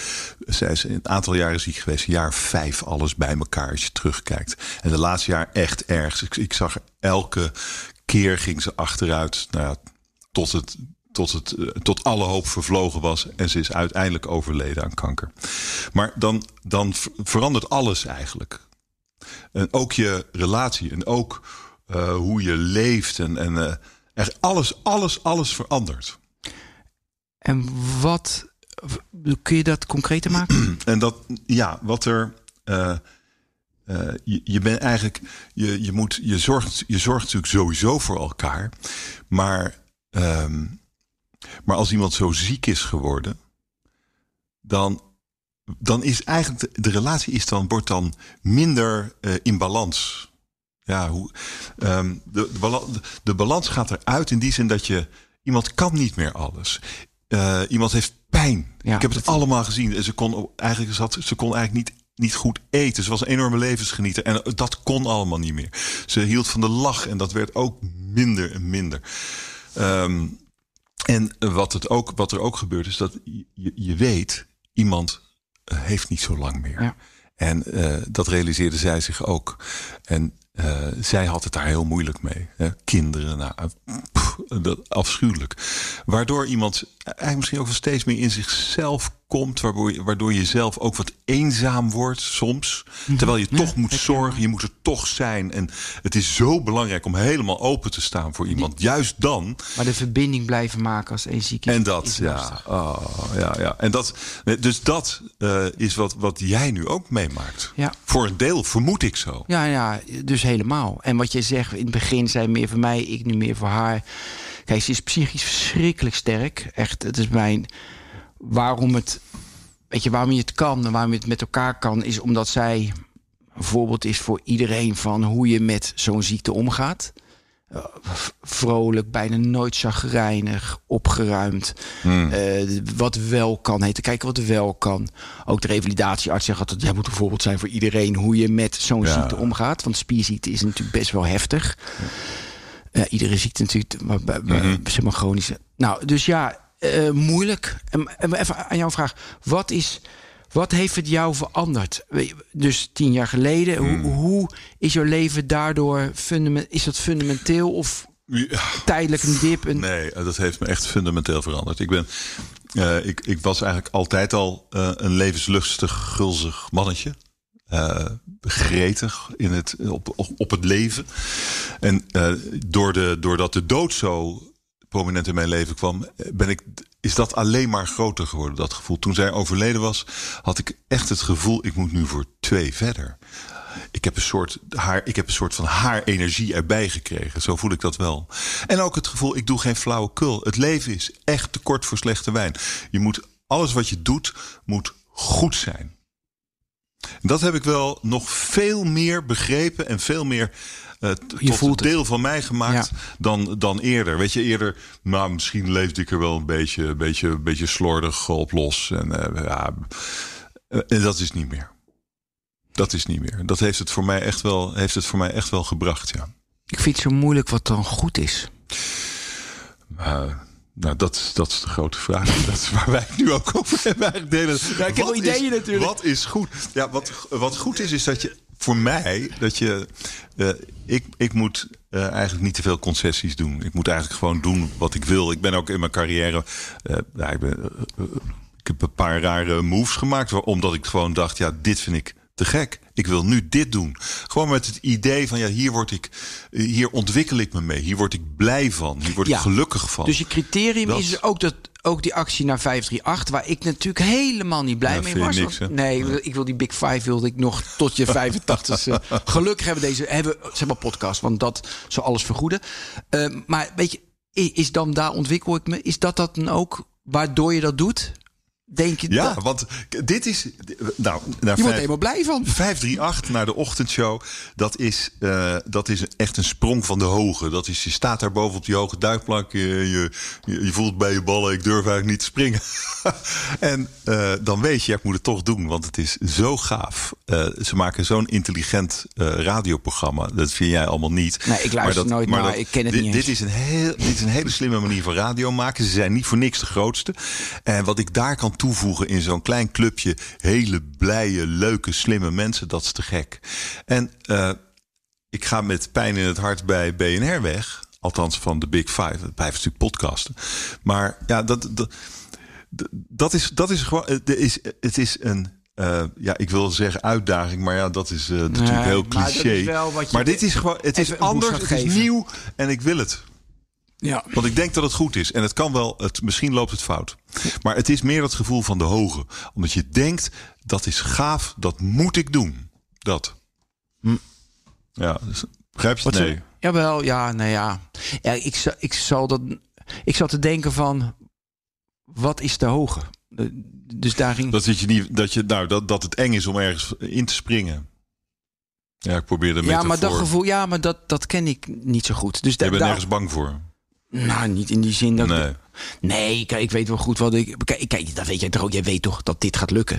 zij is een aantal jaren ziek geweest. Jaar vijf, alles bij elkaar als je terugkijkt. En de laatste jaar echt erg. Ik, ik zag elke keer ging ze achteruit. Nou ja, tot het... Tot, het, eh, tot alle hoop vervlogen was. En ze is uiteindelijk overleden aan kanker. Maar dan, dan ver- verandert alles eigenlijk. En ook je relatie. En ook eh, hoe je leeft. En, en eh, echt alles, alles, alles verandert. En wat, kun je dat concreter maken? En dat, ja, wat er. eh, je, je bent eigenlijk. Je, je, moet, je, zorgt, je zorgt natuurlijk sowieso voor elkaar. Maar. ehm, maar als iemand zo ziek is geworden. dan. dan is eigenlijk. De, de relatie is dan, wordt dan minder in balans. Ja, hoe, ehm, de, de, bala- de balans gaat eruit in die zin dat je. Iemand kan niet meer alles. Eh, iemand heeft pijn. Ja, ik heb het allemaal gezien. En Ze kon eigenlijk, ze, had, ze kon eigenlijk niet, niet goed eten. Ze was een enorme levensgenieter. En dat kon allemaal niet meer. Ze hield van de lach. En dat werd ook minder en minder. Ehm, en wat, het ook, wat er ook gebeurt is dat je, je weet... iemand eh, heeft niet zo lang meer. Ja. En eh, dat realiseerde zij zich ook. En eh, zij had het daar heel moeilijk mee. Hè? Kinderen, nou, eh, dat, afschuwelijk. Waardoor iemand eigenlijk misschien ook wel steeds meer in zichzelf komt. Waardoor je, waardoor je zelf ook wat eenzaam wordt soms. Terwijl je toch moet zorgen, je moet er toch zijn. En het is zo belangrijk om helemaal open te staan voor iemand. Juist dan. Maar de verbinding blijven maken als één ziek is. En dat, is ja, oh, ja, ja. En dat, dus dat eh, is wat, wat jij nu ook meemaakt. Ja. Voor een deel vermoed ik zo. Ja, ja, dus helemaal. En wat je zegt, in het begin zij meer voor mij, ik nu meer voor haar. Kijk, ze is psychisch verschrikkelijk sterk. Echt, het is mijn. Waarom het. Weet je, waarom je het kan en waarom je het met elkaar kan, is omdat zij een voorbeeld is voor iedereen van hoe je met zo'n ziekte omgaat. Uh, vrolijk, bijna nooit chagrijnig, opgeruimd. Hmm. Uh, wat wel kan, heet te kijken wat wel kan. Ook de revalidatiearts zegt altijd... jij moet een voorbeeld zijn voor iedereen... hoe je met zo'n Ja. ziekte omgaat. Want spierziekte is natuurlijk best wel heftig. Eh, iedere ziekte natuurlijk, maar, Mhm. zeg maar chronische. Nou, dus ja, eh, moeilijk. En, en even aan jouw vraag. Wat is... Wat heeft het jou veranderd? Dus tien jaar geleden, hoe, hoe is jouw leven daardoor fundament, is dat fundamenteel of Ja. tijdelijk een dip? Een, Nee, eh, dat heeft me echt fundamenteel veranderd. Ik, ben, eh, ik, ik was eigenlijk altijd al een levenslustig, gulzig mannetje. Eh, gretig in het, op, op, het leven. En door de, doordat de dood zo prominent in mijn leven kwam, eh, ben ik, is dat alleen maar groter geworden, dat gevoel. Toen zij overleden was, had ik echt het gevoel, ik moet nu voor twee verder. Ik heb, een soort haar, ik heb een soort van haar energie erbij gekregen. Zo voel ik dat wel. En ook het gevoel, ik doe geen flauwekul. Het leven is echt te kort voor slechte wijn. Je moet, alles wat je doet, moet goed zijn. Dat heb ik wel nog veel meer begrepen en veel meer Je tot voelt het. deel van mij gemaakt Ja. dan, dan eerder. Weet je, eerder, nou, misschien leefde ik er wel een beetje, beetje, beetje slordig op los. En, eh, ja, eh, en dat is niet meer. Dat is niet meer. Dat heeft het voor mij echt wel, heeft het voor mij echt wel gebracht, ja. Ik vind het zo moeilijk wat dan goed is. Eh, nou, dat, is- dat is de grote vraag. Dat is waar wij het nu ook over hebben. Eigenlijk de hele- Ja, ik heb Wat wel ideeën is- natuurlijk. Wat is goed? Ja, wat, wat goed is, is dat je voor mij, dat je. eh, ik, ik moet eh, eigenlijk niet te veel concessies doen. Ik moet eigenlijk gewoon doen wat ik wil. Ik ben ook in mijn carrière. eh, ja, ik, ben, ik heb een paar rare moves gemaakt. Omdat ik gewoon dacht: ja, dit vind ik te gek. Ik wil nu dit doen. Gewoon met het idee van ja, hier word ik, hier ontwikkel ik me mee. Hier word ik blij van. Hier word Ja. ik gelukkig van. Dus je criterium Dat- is ook, dat, ook die actie naar 538, waar ik natuurlijk helemaal niet blij Ja, mee was. niks, want- hè? nee, ik wil die Big Five wilde ik nog tot je 85ste. Gelukkig hebben deze hebben, zeg maar podcast, want dat zou alles vergoeden. Eh, maar weet je, is dan daar ontwikkel ik me? Is dat dat dan ook waardoor je dat doet? Denk je? Ja, dat- want dit is. Nou, naar je wordt helemaal blij van. 538 naar de ochtendshow. Dat is, eh, dat is echt een sprong van de hoge. Dat is, je staat daar boven op die hoge duikplank. Je, je, je voelt bij je ballen, ik durf eigenlijk niet te springen. en eh, dan weet je, ja, ik moet het toch doen. Want het is zo gaaf. Eh, ze maken zo'n intelligent radioprogramma. Dat vind jij allemaal niet. Nee, ik luister nooit naar, ik ken het dit, niet dit is een heel, dit is een hele slimme manier van radio maken. Ze zijn niet voor niks de grootste. En wat ik daar kan toevoegen in zo'n klein clubje hele blije, leuke, slimme mensen, dat is te gek. En eh, ik ga met pijn in het hart bij BNR weg. Althans van de Big Five. Het blijft natuurlijk podcasten. Maar ja, dat, dat, dat, is, dat is gewoon. Het is, het is een. eh, ja, ik wil zeggen uitdaging, maar ja, dat is eh, natuurlijk Nee, heel cliché. maar dit is gewoon, het is anders, het is nieuw en ik wil het. Ja. Want ik denk dat het goed is. En het kan wel, het, misschien loopt het fout. Maar het is meer het gevoel van de hoge. Omdat je denkt, dat is gaaf, dat moet ik doen. Dat. Ja, dus, begrijp je het? Nee. Jawel, ja, nou ja. ja ik, ik zal dat. Ik zat te denken van. Wat is te hoge? Dus daar ging. Dat, zit je niet, dat, je, nou, dat, dat het eng is om ergens in te springen. Ja, ik probeer de ja, maar dat metafoor. gevoel, ja, maar dat, dat ken ik niet zo goed. Dus Je da- bent daar- nergens bang voor. Nou, niet in die zin dat. Nee. Nee, kijk, ik weet wel goed wat ik. Kijk, kijk, dat weet jij toch ook. Jij weet toch dat dit gaat lukken.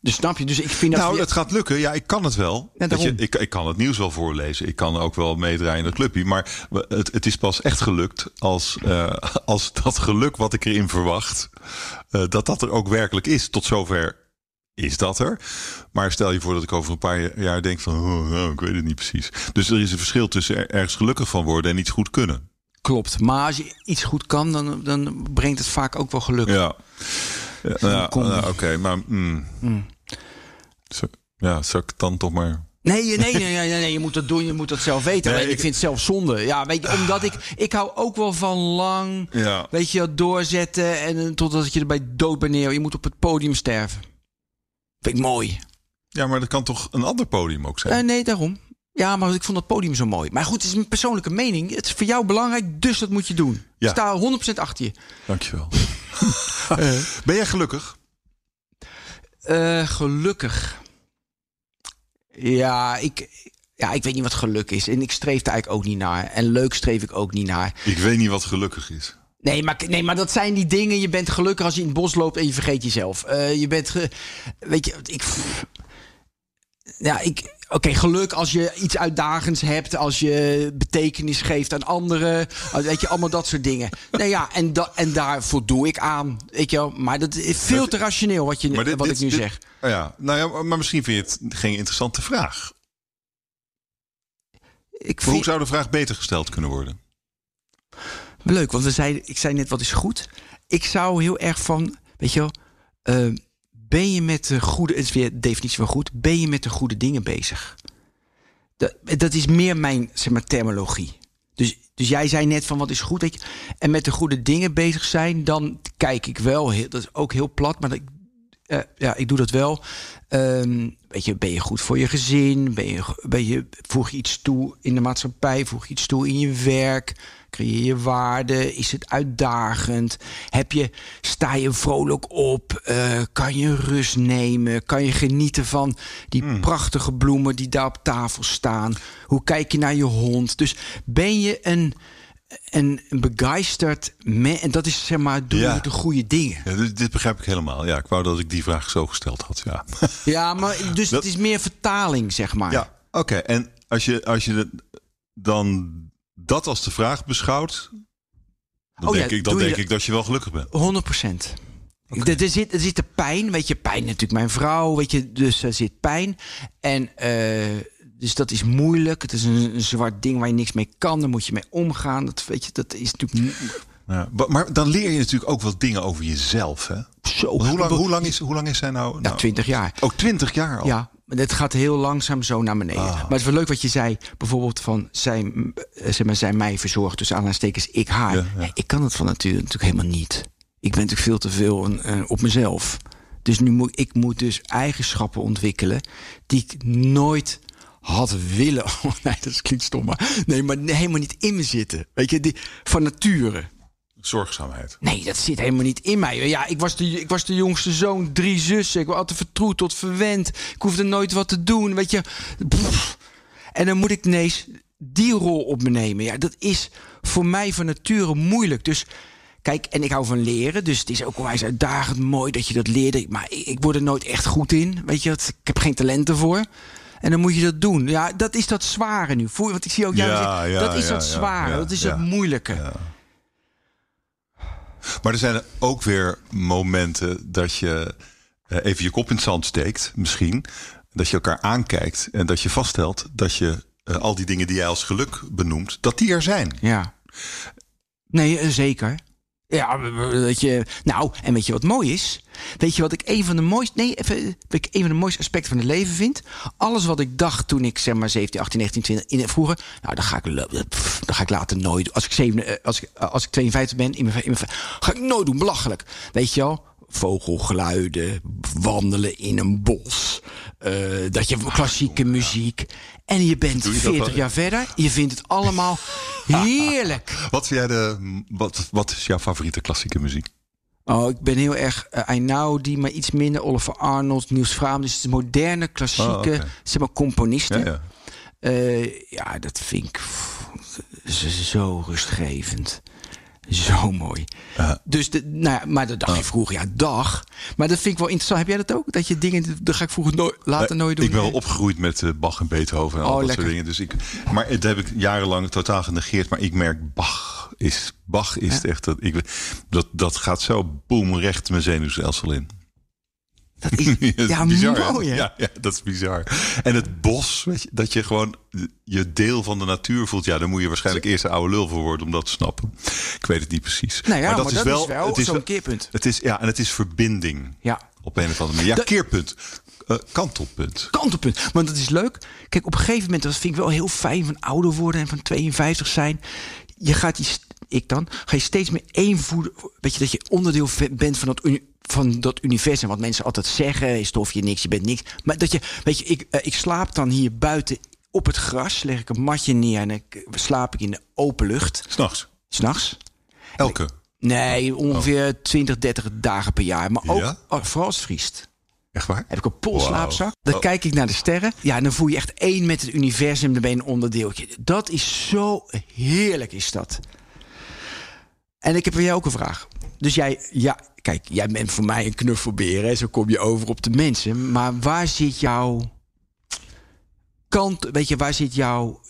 Dus snap je? Dus ik vind dat. Nou, het gaat lukken. Ja, ik kan het wel. Ja, je, ik, ik kan het nieuws wel voorlezen. Ik kan ook wel meedraaien in dat clubje. Maar het, het is pas echt gelukt als, eh, als dat geluk wat ik erin verwacht... eh, dat dat er ook werkelijk is. Tot zover is dat er. Maar stel je voor dat ik over een paar jaar denk van... Oh, ik weet het niet precies. Dus er is een verschil tussen er- ergens gelukkig van worden en iets goed kunnen. Klopt. Maar als je iets goed kan, dan, dan brengt het vaak ook wel geluk. Ja, ja, nou, oké. maar mm. Zo, ja, zou ik dan toch maar... Nee, nee, nee, nee, nee, nee, je moet dat doen, je moet dat zelf weten. Nee, ik, ik- vind het zelf zonde. Ja, weet je, omdat ik, ik hou ook wel van lang, Ja. weet je, doorzetten en eh, totdat je erbij dood bent neer. Je moet op het podium sterven. Vind ik mooi. ja, maar dat kan toch een ander podium ook zijn? Eh, nee, daarom. Ja, maar ik vond dat podium zo mooi. Maar goed, het is een persoonlijke mening. Het is voor jou belangrijk, dus dat moet je doen. Ja. Ik sta 100% achter je. Dankjewel. ben jij gelukkig? Eh, gelukkig. Ja, ik, ja, ik weet niet wat geluk is. En ik streef er eigenlijk ook niet naar. En leuk streef ik ook niet naar. Ik weet niet wat gelukkig is. Nee maar, nee, maar dat zijn die dingen. Je bent gelukkig als je in het bos loopt en je vergeet jezelf. Uh, je bent. Ge, weet je, ik. Ja, ik. Oké, geluk als je iets uitdagends hebt, als je betekenis geeft aan anderen, weet je, allemaal dat soort dingen. Nou ja, en, da, en daar voldoe ik aan, weet je wel. Maar dat is veel te rationeel wat, je, dit, wat ik nu zeg. Oh ja, nou ja, maar misschien vind je het geen interessante vraag. Ik vind... Hoe zou de vraag beter gesteld kunnen worden? Leuk, want we zeiden, ik zei net wat is goed. Ik zou heel erg van, weet je wel, uh, ben je met de goede, het is weer de definitie van goed, ben je met de goede dingen bezig? Dat, dat is meer mijn zeg maar, terminologie. Dus, dus jij zei net van wat is goed. En met de goede dingen bezig zijn, dan kijk ik wel, heel, dat is ook heel plat, maar dat, uh, ja, ik doe dat wel. Um, weet je, ben je goed voor je gezin? Ben je, ben je, voeg je iets toe in de maatschappij? Voeg je iets toe in je werk? Creëer je waarde? Is het uitdagend? Heb je, sta je vrolijk op? Uh, kan je rust nemen? Kan je genieten van die hmm. prachtige bloemen die daar op tafel staan? Hoe kijk je naar je hond? Dus ben je een, een, een begeisterd En dat is zeg maar, doe ja. de goede dingen. Ja, dit, dit, begrijp ik helemaal. Ja, ik wou dat ik die vraag zo gesteld had. Ja, ja maar dus het is meer vertaling, zeg maar. Ja, oké. En als je, als je dan dat als de vraag beschouwt, dan oh denk, ik, dan denk ik dat je wel gelukkig bent. 100 procent. Okay. Er, zit, er zit de pijn, weet je, pijn natuurlijk mijn vrouw, weet je, dus er zit pijn. En uh, dus dat is moeilijk. Het is een, een, zwart ding waar je niks mee kan. Daar moet je mee omgaan. Dat, weet je, dat is natuurlijk. Ja, maar dan leer je natuurlijk ook wel dingen over jezelf. Hè? Zo. Hoe lang, hoe, lang is, hoe lang is zij nou? Nou, 20 jaar. Ook 20 jaar al? Ja, het gaat heel langzaam zo naar beneden. Ah. Maar het is wel leuk wat je zei. Bijvoorbeeld van, zij, eh, zeg maar, zij mij verzorgt. Dus aanhalingstekens, ik haar. Ja, ja. Ik kan het van nature natuurlijk helemaal niet. Ik ben natuurlijk veel te veel een, op mezelf. Dus nu moet ik moet dus eigenschappen ontwikkelen... die ik nooit had willen. Oh, nee, dat klinkt stom, maar nee, maar helemaal niet in me zitten. Weet je, die, van nature. Zorgzaamheid. Nee, dat zit helemaal niet in mij. Ja, ik was de, ik was de jongste zoon, drie zussen. Ik was altijd vertroet tot verwend. Ik hoefde nooit wat te doen, weet je. En dan moet ik ineens die rol op me nemen. Ja, dat is voor mij van nature moeilijk. Dus kijk, en ik hou van leren. Dus het is ook onwijs uitdagend mooi dat je dat leert. Maar ik, ik word er nooit echt goed in. Weet je, ik heb geen talent ervoor. En dan moet je dat doen. Ja, dat is dat zware nu. Want ik zie ook jou ja, ja, dat is dat zware. dat is het moeilijke. Maar er zijn ook weer momenten dat je eh, even je kop in het zand steekt, misschien. Dat je elkaar aankijkt en dat je vaststelt dat je uh, al die dingen die jij als geluk benoemt, dat die er zijn. Ja. Nee, eh, zeker. Ja, weet je. Nou, en weet je wat mooi is? Weet je wat ik een van de mooiste. Nee, even. Ik een van de mooiste aspecten van het leven vind? Alles wat ik dacht toen ik zeg maar 17, 18, 19, 20. In, vroeger. Nou, dan ga ik, dan ga ik later nooit. Als ik, 7, eh, als ik, als ik 52 ben, in mijn, in mijn, ga ik nooit doen. Belachelijk. Weet je wel? vogelgeluiden, wandelen in een bos. Uh, dat je klassieke muziek. En je bent 40 jaar verder. Je vindt het allemaal heerlijk. wat, jij de, wat, wat is jouw favoriete klassieke muziek? Oh, ik ben heel erg uh, I Know, die maar iets minder. Oliver Arnold, Niels Fraam. Dus de moderne, klassieke, oh, okay. zeg maar, componisten. Ja, ja. Uh, ja, dat vind ik pff, zo rustgevend. Zo mooi. Dus de, nou ja, maar dat dacht je vroeger, ja, dag. Maar dat vind ik wel interessant. Heb jij dat ook? Dat je dingen, dat ga ik vroeger nooit, later nooit doen. Ik ben wel opgegroeid met uh, Bach en Beethoven en al oh, dat soort dingen. Dus ik, maar dat heb ik jarenlang totaal genegeerd. Maar ik merk, Bach is, Bach is ja. echt, dat, ik, dat, dat gaat zo boem recht mijn zenuwstelsel in. Dat is, ja, bizar, mooi? Ja, ja, dat is bizar. En het bos, weet je, dat je gewoon je deel van de natuur voelt. Ja, dan moet je waarschijnlijk eerst een oude lul voor worden om dat te snappen. Ik weet het niet precies. Nou ja, maar dat, maar is, dat wel, is wel het is zo'n keerpunt. Het is, ja, en het is verbinding. Ja. Op een of andere manier. Ja, keerpunt. Uh, kantelpunt. Kantelpunt. Want dat is leuk. Kijk, op een gegeven moment, dat vind ik wel heel fijn van ouder worden en van 52 zijn. Je gaat die, ik dan, ga je steeds meer één voeden. Weet je, dat je onderdeel bent van dat van dat universum. Wat mensen altijd zeggen, is tof je niks, je bent niks. Maar dat je, weet je, ik, uh, ik slaap dan hier buiten op het gras. Leg ik een matje neer en ik, slaap ik in de open lucht. S'nachts? S'nachts. Elke? Nee, ongeveer oh. 20, 30 dagen per jaar. Maar ook, ja? Oh, vooral als het vriest. Echt waar? Heb ik een polslaapzak. Dan Oh. kijk ik naar de sterren. Ja, en dan voel je echt één met het universum. Dan ben je een onderdeeltje. Dat is zo heerlijk, is dat. En ik heb voor jou ook een vraag. Dus jij, ja, kijk, jij bent voor mij een knuffelbeer. Hè? Zo kom je over op de mensen. Maar waar zit jouw kant, weet je, waar zit jouw,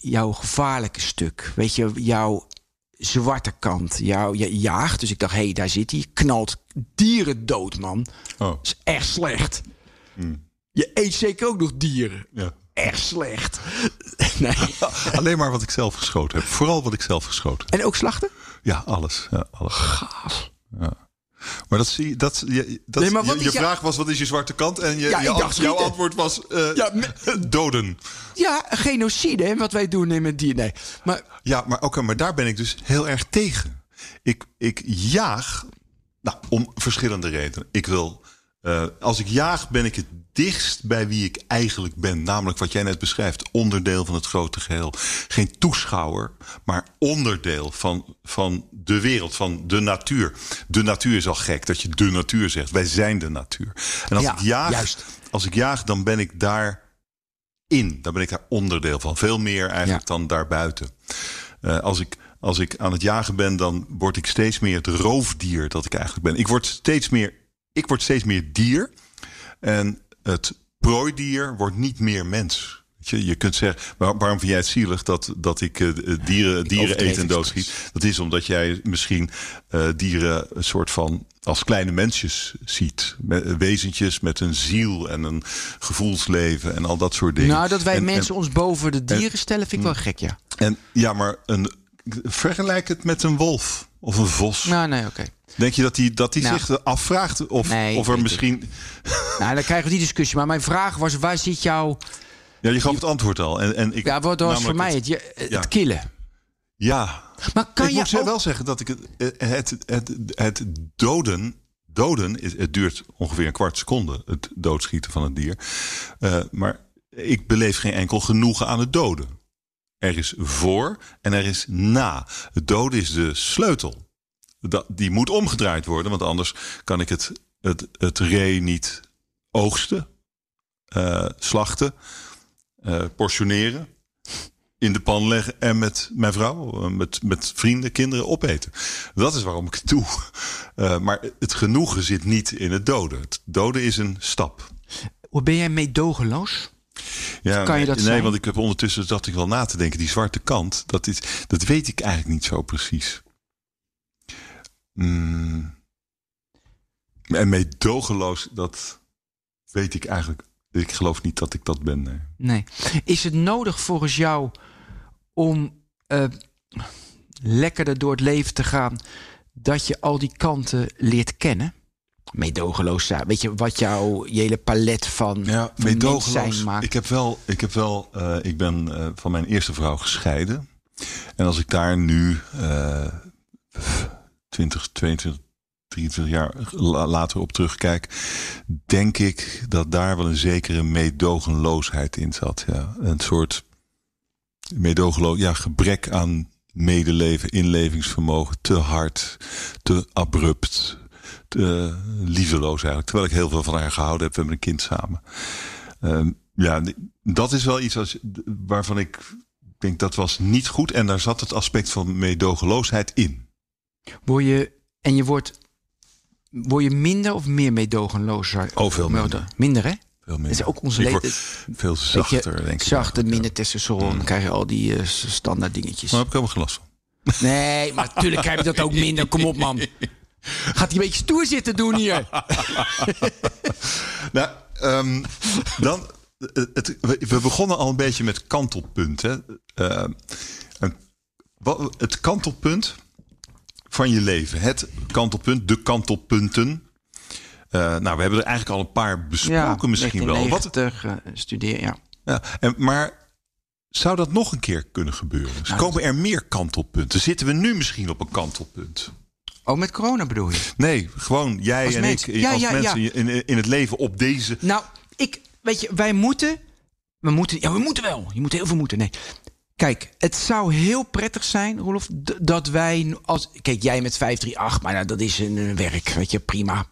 jouw gevaarlijke stuk? Weet je, jouw zwarte kant, jouw je jaagt. Dus ik dacht, hé, hey, daar zit hij. Knalt dieren dood, man. Oh, Dat is echt slecht. Je eet zeker ook nog dieren. ja. Echt slecht. nee. Alleen maar wat ik zelf geschoten heb. Vooral wat ik zelf geschoten heb. En ook slachten? Ja, alles. Ja, alles. Ja. Maar dat zie je. Dat, je, dat, Nee, maar wat je, je vraag was: wat is je zwarte kant? En je, Ja, je dacht jouw antwoord was: eh, Ja, me- doden. Ja, genocide, hè, wat wij doen met dieren. Nee. Maar Ja, maar, oké, maar daar ben ik dus heel erg tegen. Ik, ik jaag, nou, om verschillende redenen. Ik wil, eh, als ik jaag, ben ik het dichtst bij wie ik eigenlijk ben. Namelijk wat jij net beschrijft, onderdeel van het grote geheel. Geen toeschouwer, maar onderdeel van, van de wereld, van de natuur. De natuur is al gek dat je de natuur zegt. Wij zijn de natuur. En als Ja, ik jaag, juist. als ik jaag, dan ben ik daar in. Dan ben ik daar onderdeel van. Veel meer eigenlijk dan daarbuiten. Eh, als, ik, als ik aan het jagen ben, dan word ik steeds meer het roofdier dat ik eigenlijk ben. Ik word steeds meer, ik word steeds meer dier. En het prooidier wordt niet meer mens. Je, je kunt zeggen, waar- waarom vind jij het zielig dat, dat ik eh, dieren, dieren overdreven eet en doodschiet? Dat is omdat jij misschien eh, dieren een soort van als kleine mensjes ziet. Met, wezentjes met een ziel en een gevoelsleven en al dat soort dingen. nou, dat wij En- mensen ons boven de dieren stellen, vind ik wel gek, ja. En ja, maar een, vergelijk het met een wolf of een vos. Nou, nee, oké. Denk je dat hij dat die Nou. zich afvraagt of, Nee, of er misschien. Nou, dan krijgen we die discussie. Maar mijn vraag was, waar zit jouw... Ja, je gaf het antwoord al. En, en ik, Ja, wat was voor mij het- het, het ja. killen. ja, Maar kan ik je moet ook... wel zeggen dat ik het, het, het, het doden. Doden, is, het duurt ongeveer een kwart seconde, het doodschieten van een dier. Eh, maar ik beleef geen enkel genoegen aan het doden. Er is voor en er is na. Het doden is de sleutel. Die moet omgedraaid worden, want anders kan ik het, het, het ree niet oogsten, eh, slachten, eh, portioneren, in de pan leggen en met mijn vrouw, eh, met, met vrienden, kinderen opeten. Dat is waarom ik het doe. Maar het genoegen zit niet in het doden. Het doden is een stap. Ben jij meedogenloos? Ja, Kan je dat nee, zijn? want ik heb ondertussen zat ik wel na te denken. Die zwarte kant, dat, is, dat weet ik eigenlijk niet zo precies. Mm. En meedogenloos, dat weet ik eigenlijk. Ik geloof niet dat ik dat ben. Nee. Nee. Is het nodig volgens jou om eh, lekkerder door het leven te gaan... dat je al die kanten leert kennen? Meedogenloos zijn. Weet je, wat jouw je hele palet van, Ja, van zijn maakt? Ik heb wel, ik heb wel, eh, ik ben eh, van mijn eerste vrouw gescheiden. En als ik daar nu eh 20, 22, 23 jaar la- later op terugkijk, denk ik dat daar wel een zekere meedogenloosheid in zat. Ja. Een soort meedogenloos, ja, gebrek aan medeleven, inlevingsvermogen, te hard, te abrupt, te liefdeloos eigenlijk. Terwijl ik heel veel van haar gehouden heb. We hebben een kind samen. Ehm, ja, dat is wel iets als, waarvan ik denk dat was niet goed. En daar zat het aspect van meedogenloosheid in. Word je, en je wordt, word je minder of meer meedogenloos? Oh, veel minder. Minder, hè? Veel Dat is minder. ook onze leven. veel je, zachter, denk ik. Zachter, Ja. minder testosteron. Dan krijg je al die eh, standaard dingetjes. Maar daar heb ik helemaal geen last van. Nee, maar natuurlijk krijg je dat ook minder. Kom op, man. Gaat hij een beetje stoer zitten doen hier? Nou, ehm, dan, eh, het, we, begonnen al een beetje met kantelpunten. Eh, een- wat- het kantelpunt van je leven. Het kantelpunt, de kantelpunten. Eh, nou, we hebben er eigenlijk al een paar besproken misschien wel. Wat, 1990 eh, studeer, ja. ja, en, maar zou dat nog een keer kunnen gebeuren? Dus Nou, komen er meer kantelpunten? Zitten we nu misschien op een kantelpunt? Oh, met corona bedoel je? Nee, gewoon jij Als en mens. ik Ja, als ja, mensen ja. In, in het leven op deze... Nou, ik, weet je, wij moeten, we moeten, ja, we moeten wel. Je moet heel veel moeten. Nee. Kijk, het zou heel prettig zijn, Rolof, d- dat wij als, kijk, jij met 538, maar nou, dat is een, een werk, weet je, prima.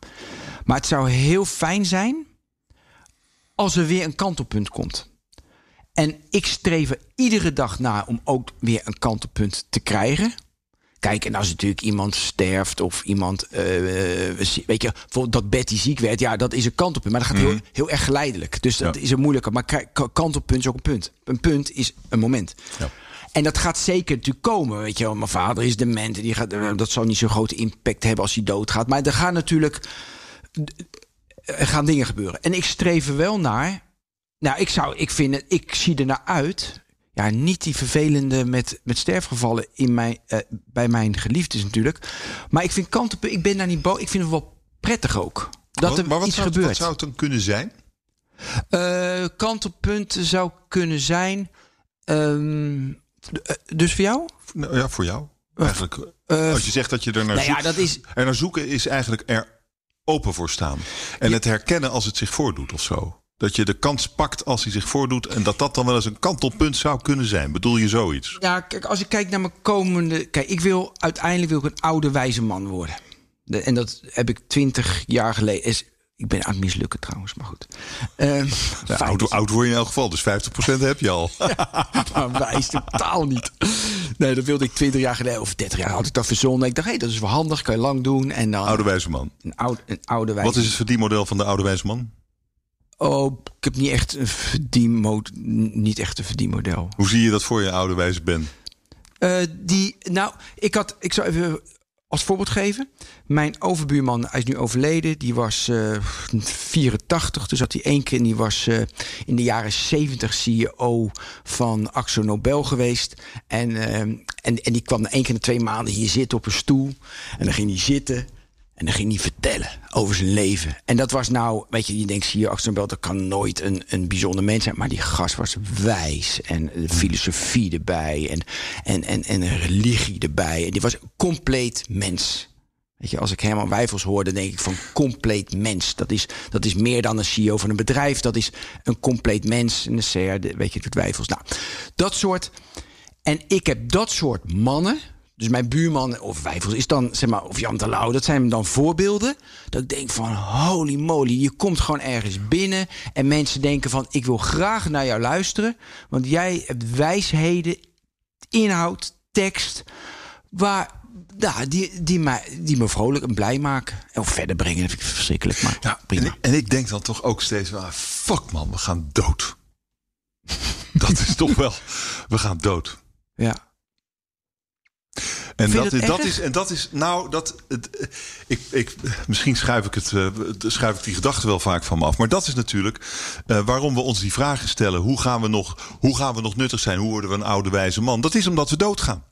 Maar het zou heel fijn zijn als er weer een kantelpunt komt. En ik streef er iedere dag naar om ook weer een kantelpunt te krijgen. Kijk, en als natuurlijk iemand sterft of iemand, eh, weet je, bijvoorbeeld dat Betty ziek werd, ja, dat is een kantelpunt. Maar dat gaat heel, heel erg geleidelijk. Dus dat Ja. is een moeilijker. Maar kantelpunt is ook een punt. Een punt is een moment. Ja. En dat gaat zeker natuurlijk komen. Weet je wel, mijn vader is dement. Die gaat, eh, dat zal niet zo'n grote impact hebben als hij doodgaat. Maar er gaan natuurlijk er gaan dingen gebeuren. En ik streef er wel naar. Nou, ik zou, ik vind het, ik zie er naar uit. Ja, niet die vervelende met, met sterfgevallen in mijn, eh, bij mijn geliefdes natuurlijk. Maar ik vind kanten, ik ben daar niet boos. Ik vind het wel prettig ook. Dat er maar wat iets zou, gebeurt. wat zou het dan kunnen zijn? Eh, kantelpunten zou kunnen zijn. ehm, eh, dus voor jou? Nou, ja, voor jou. Eigenlijk, als je zegt dat je er naar nou zoekt. ja, dat is. Er naar zoeken is eigenlijk er open voor staan. En het herkennen als het zich voordoet of zo. Dat je de kans pakt als hij zich voordoet. En dat dat dan wel eens een kantelpunt zou kunnen zijn. Bedoel je zoiets? Ja, kijk, als ik kijk naar mijn komende. Kijk, ik wil uiteindelijk wil ik een oude wijze man worden. De- en dat heb ik twintig jaar geleden. Is, ik ben aan het mislukken trouwens, maar goed. Ehm Ja, oud, oud word je in elk geval. Dus 50% heb je al. maar wijs totaal niet. Nee, dat wilde ik 20 jaar geleden, of 30 jaar had ik dat verzonnen. Ik dacht, hé, hey, dat is wel handig, kan je lang doen. En dan Oude wijze man. een, oude, een oude wijze Wat is het verdienmodel van de oude wijze man? Oh, ik heb niet echt een verdienmodel. Niet echt een verdienmodel. Hoe zie je dat voor je oude wijze ben? Eh, die, nou, ik had, ik zou even als voorbeeld geven. Mijn overbuurman, hij is nu overleden. Die was eh 84. Dus had hij één keer. en Die was eh, in de jaren 70 CEO van Axo Nobel geweest. En, eh, en, en die kwam één keer in de twee maanden hier zitten op een stoel. En dan ging hij zitten. En dan ging hij vertellen over zijn leven. En dat was nou, weet je, je denkt, je, Axel Nobel, dat kan nooit een, een bijzonder mens zijn. Maar die gast was wijs. En filosofie erbij. En, en, en, en een religie erbij. En die was een compleet mens. Weet je, als ik Herman Wijfels hoor, dan denk ik van compleet mens. Dat is, dat is meer dan een CEO van een bedrijf. Dat is een compleet mens. En de CR, de- weet je, het Wijfels. Nou, dat soort. En ik heb dat soort mannen. Dus mijn buurman of Wijfels is dan, zeg maar, of Jan Terlouw, dat zijn dan voorbeelden. Dat ik denk van, holy moly, je komt gewoon ergens binnen. En mensen denken van, ik wil graag naar jou luisteren. Want jij hebt wijsheden, inhoud, tekst. Waar, nou, die, die, mij, die me vrolijk en blij maken. Of verder brengen, dat vind ik verschrikkelijk. Maar Ja, prima. En, en ik denk dan toch ook steeds ah, fuck man, we gaan dood. dat is toch wel, we gaan dood. Ja. En dat, dat is, en dat is, nou, dat, het, ik, ik, misschien schuif ik, het, eh, schuif ik die gedachte wel vaak van me af. Maar dat is natuurlijk eh, waarom we ons die vragen stellen. Hoe gaan, we nog, hoe gaan we nog nuttig zijn? Hoe worden we een oude wijze man? Dat is omdat we doodgaan.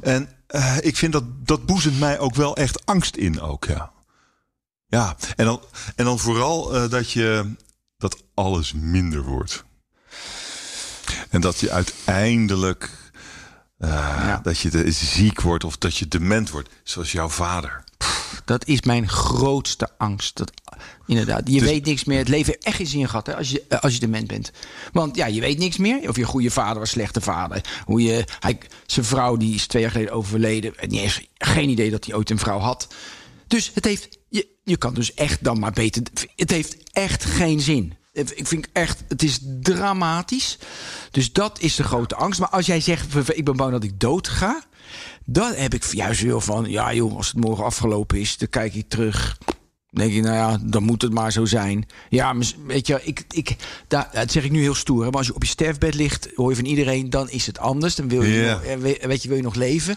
En eh, ik vind dat, dat boezemt mij ook wel echt angst in ook, ja. Ja, en dan, en dan vooral dat je, dat alles minder wordt. En dat je uiteindelijk eh, Ja. dat je de, ziek wordt of dat je dement wordt, zoals jouw vader. Dat is mijn grootste angst. Dat, inderdaad, je Dus- weet niks meer. Het leven heeft echt geen zin gehad hè, als, je, eh, als je dement bent. Want ja, je weet niks meer. Of je goede vader was slechte vader. Hoe je, hij, zijn vrouw die is twee jaar geleden overleden. En die heeft geen idee dat hij ooit een vrouw had. Dus het heeft, je, je kan dus echt dan maar beter. Het heeft echt geen zin. Ik vind echt, het is dramatisch. Dus dat is de grote angst. Maar als jij zegt, ik ben bang dat ik dood ga. Dan heb ik juist wel van, ja joh, als het morgen afgelopen is, dan kijk ik terug. Dan denk je, nou ja, dan moet het maar zo zijn. Ja, weet je, ik, ik, daar, dat zeg ik nu heel stoer. hè, Maar als je op je sterfbed ligt, hoor je van iedereen, dan is het anders. Dan wil je, nog, eh, we- weet je, wil je nog leven.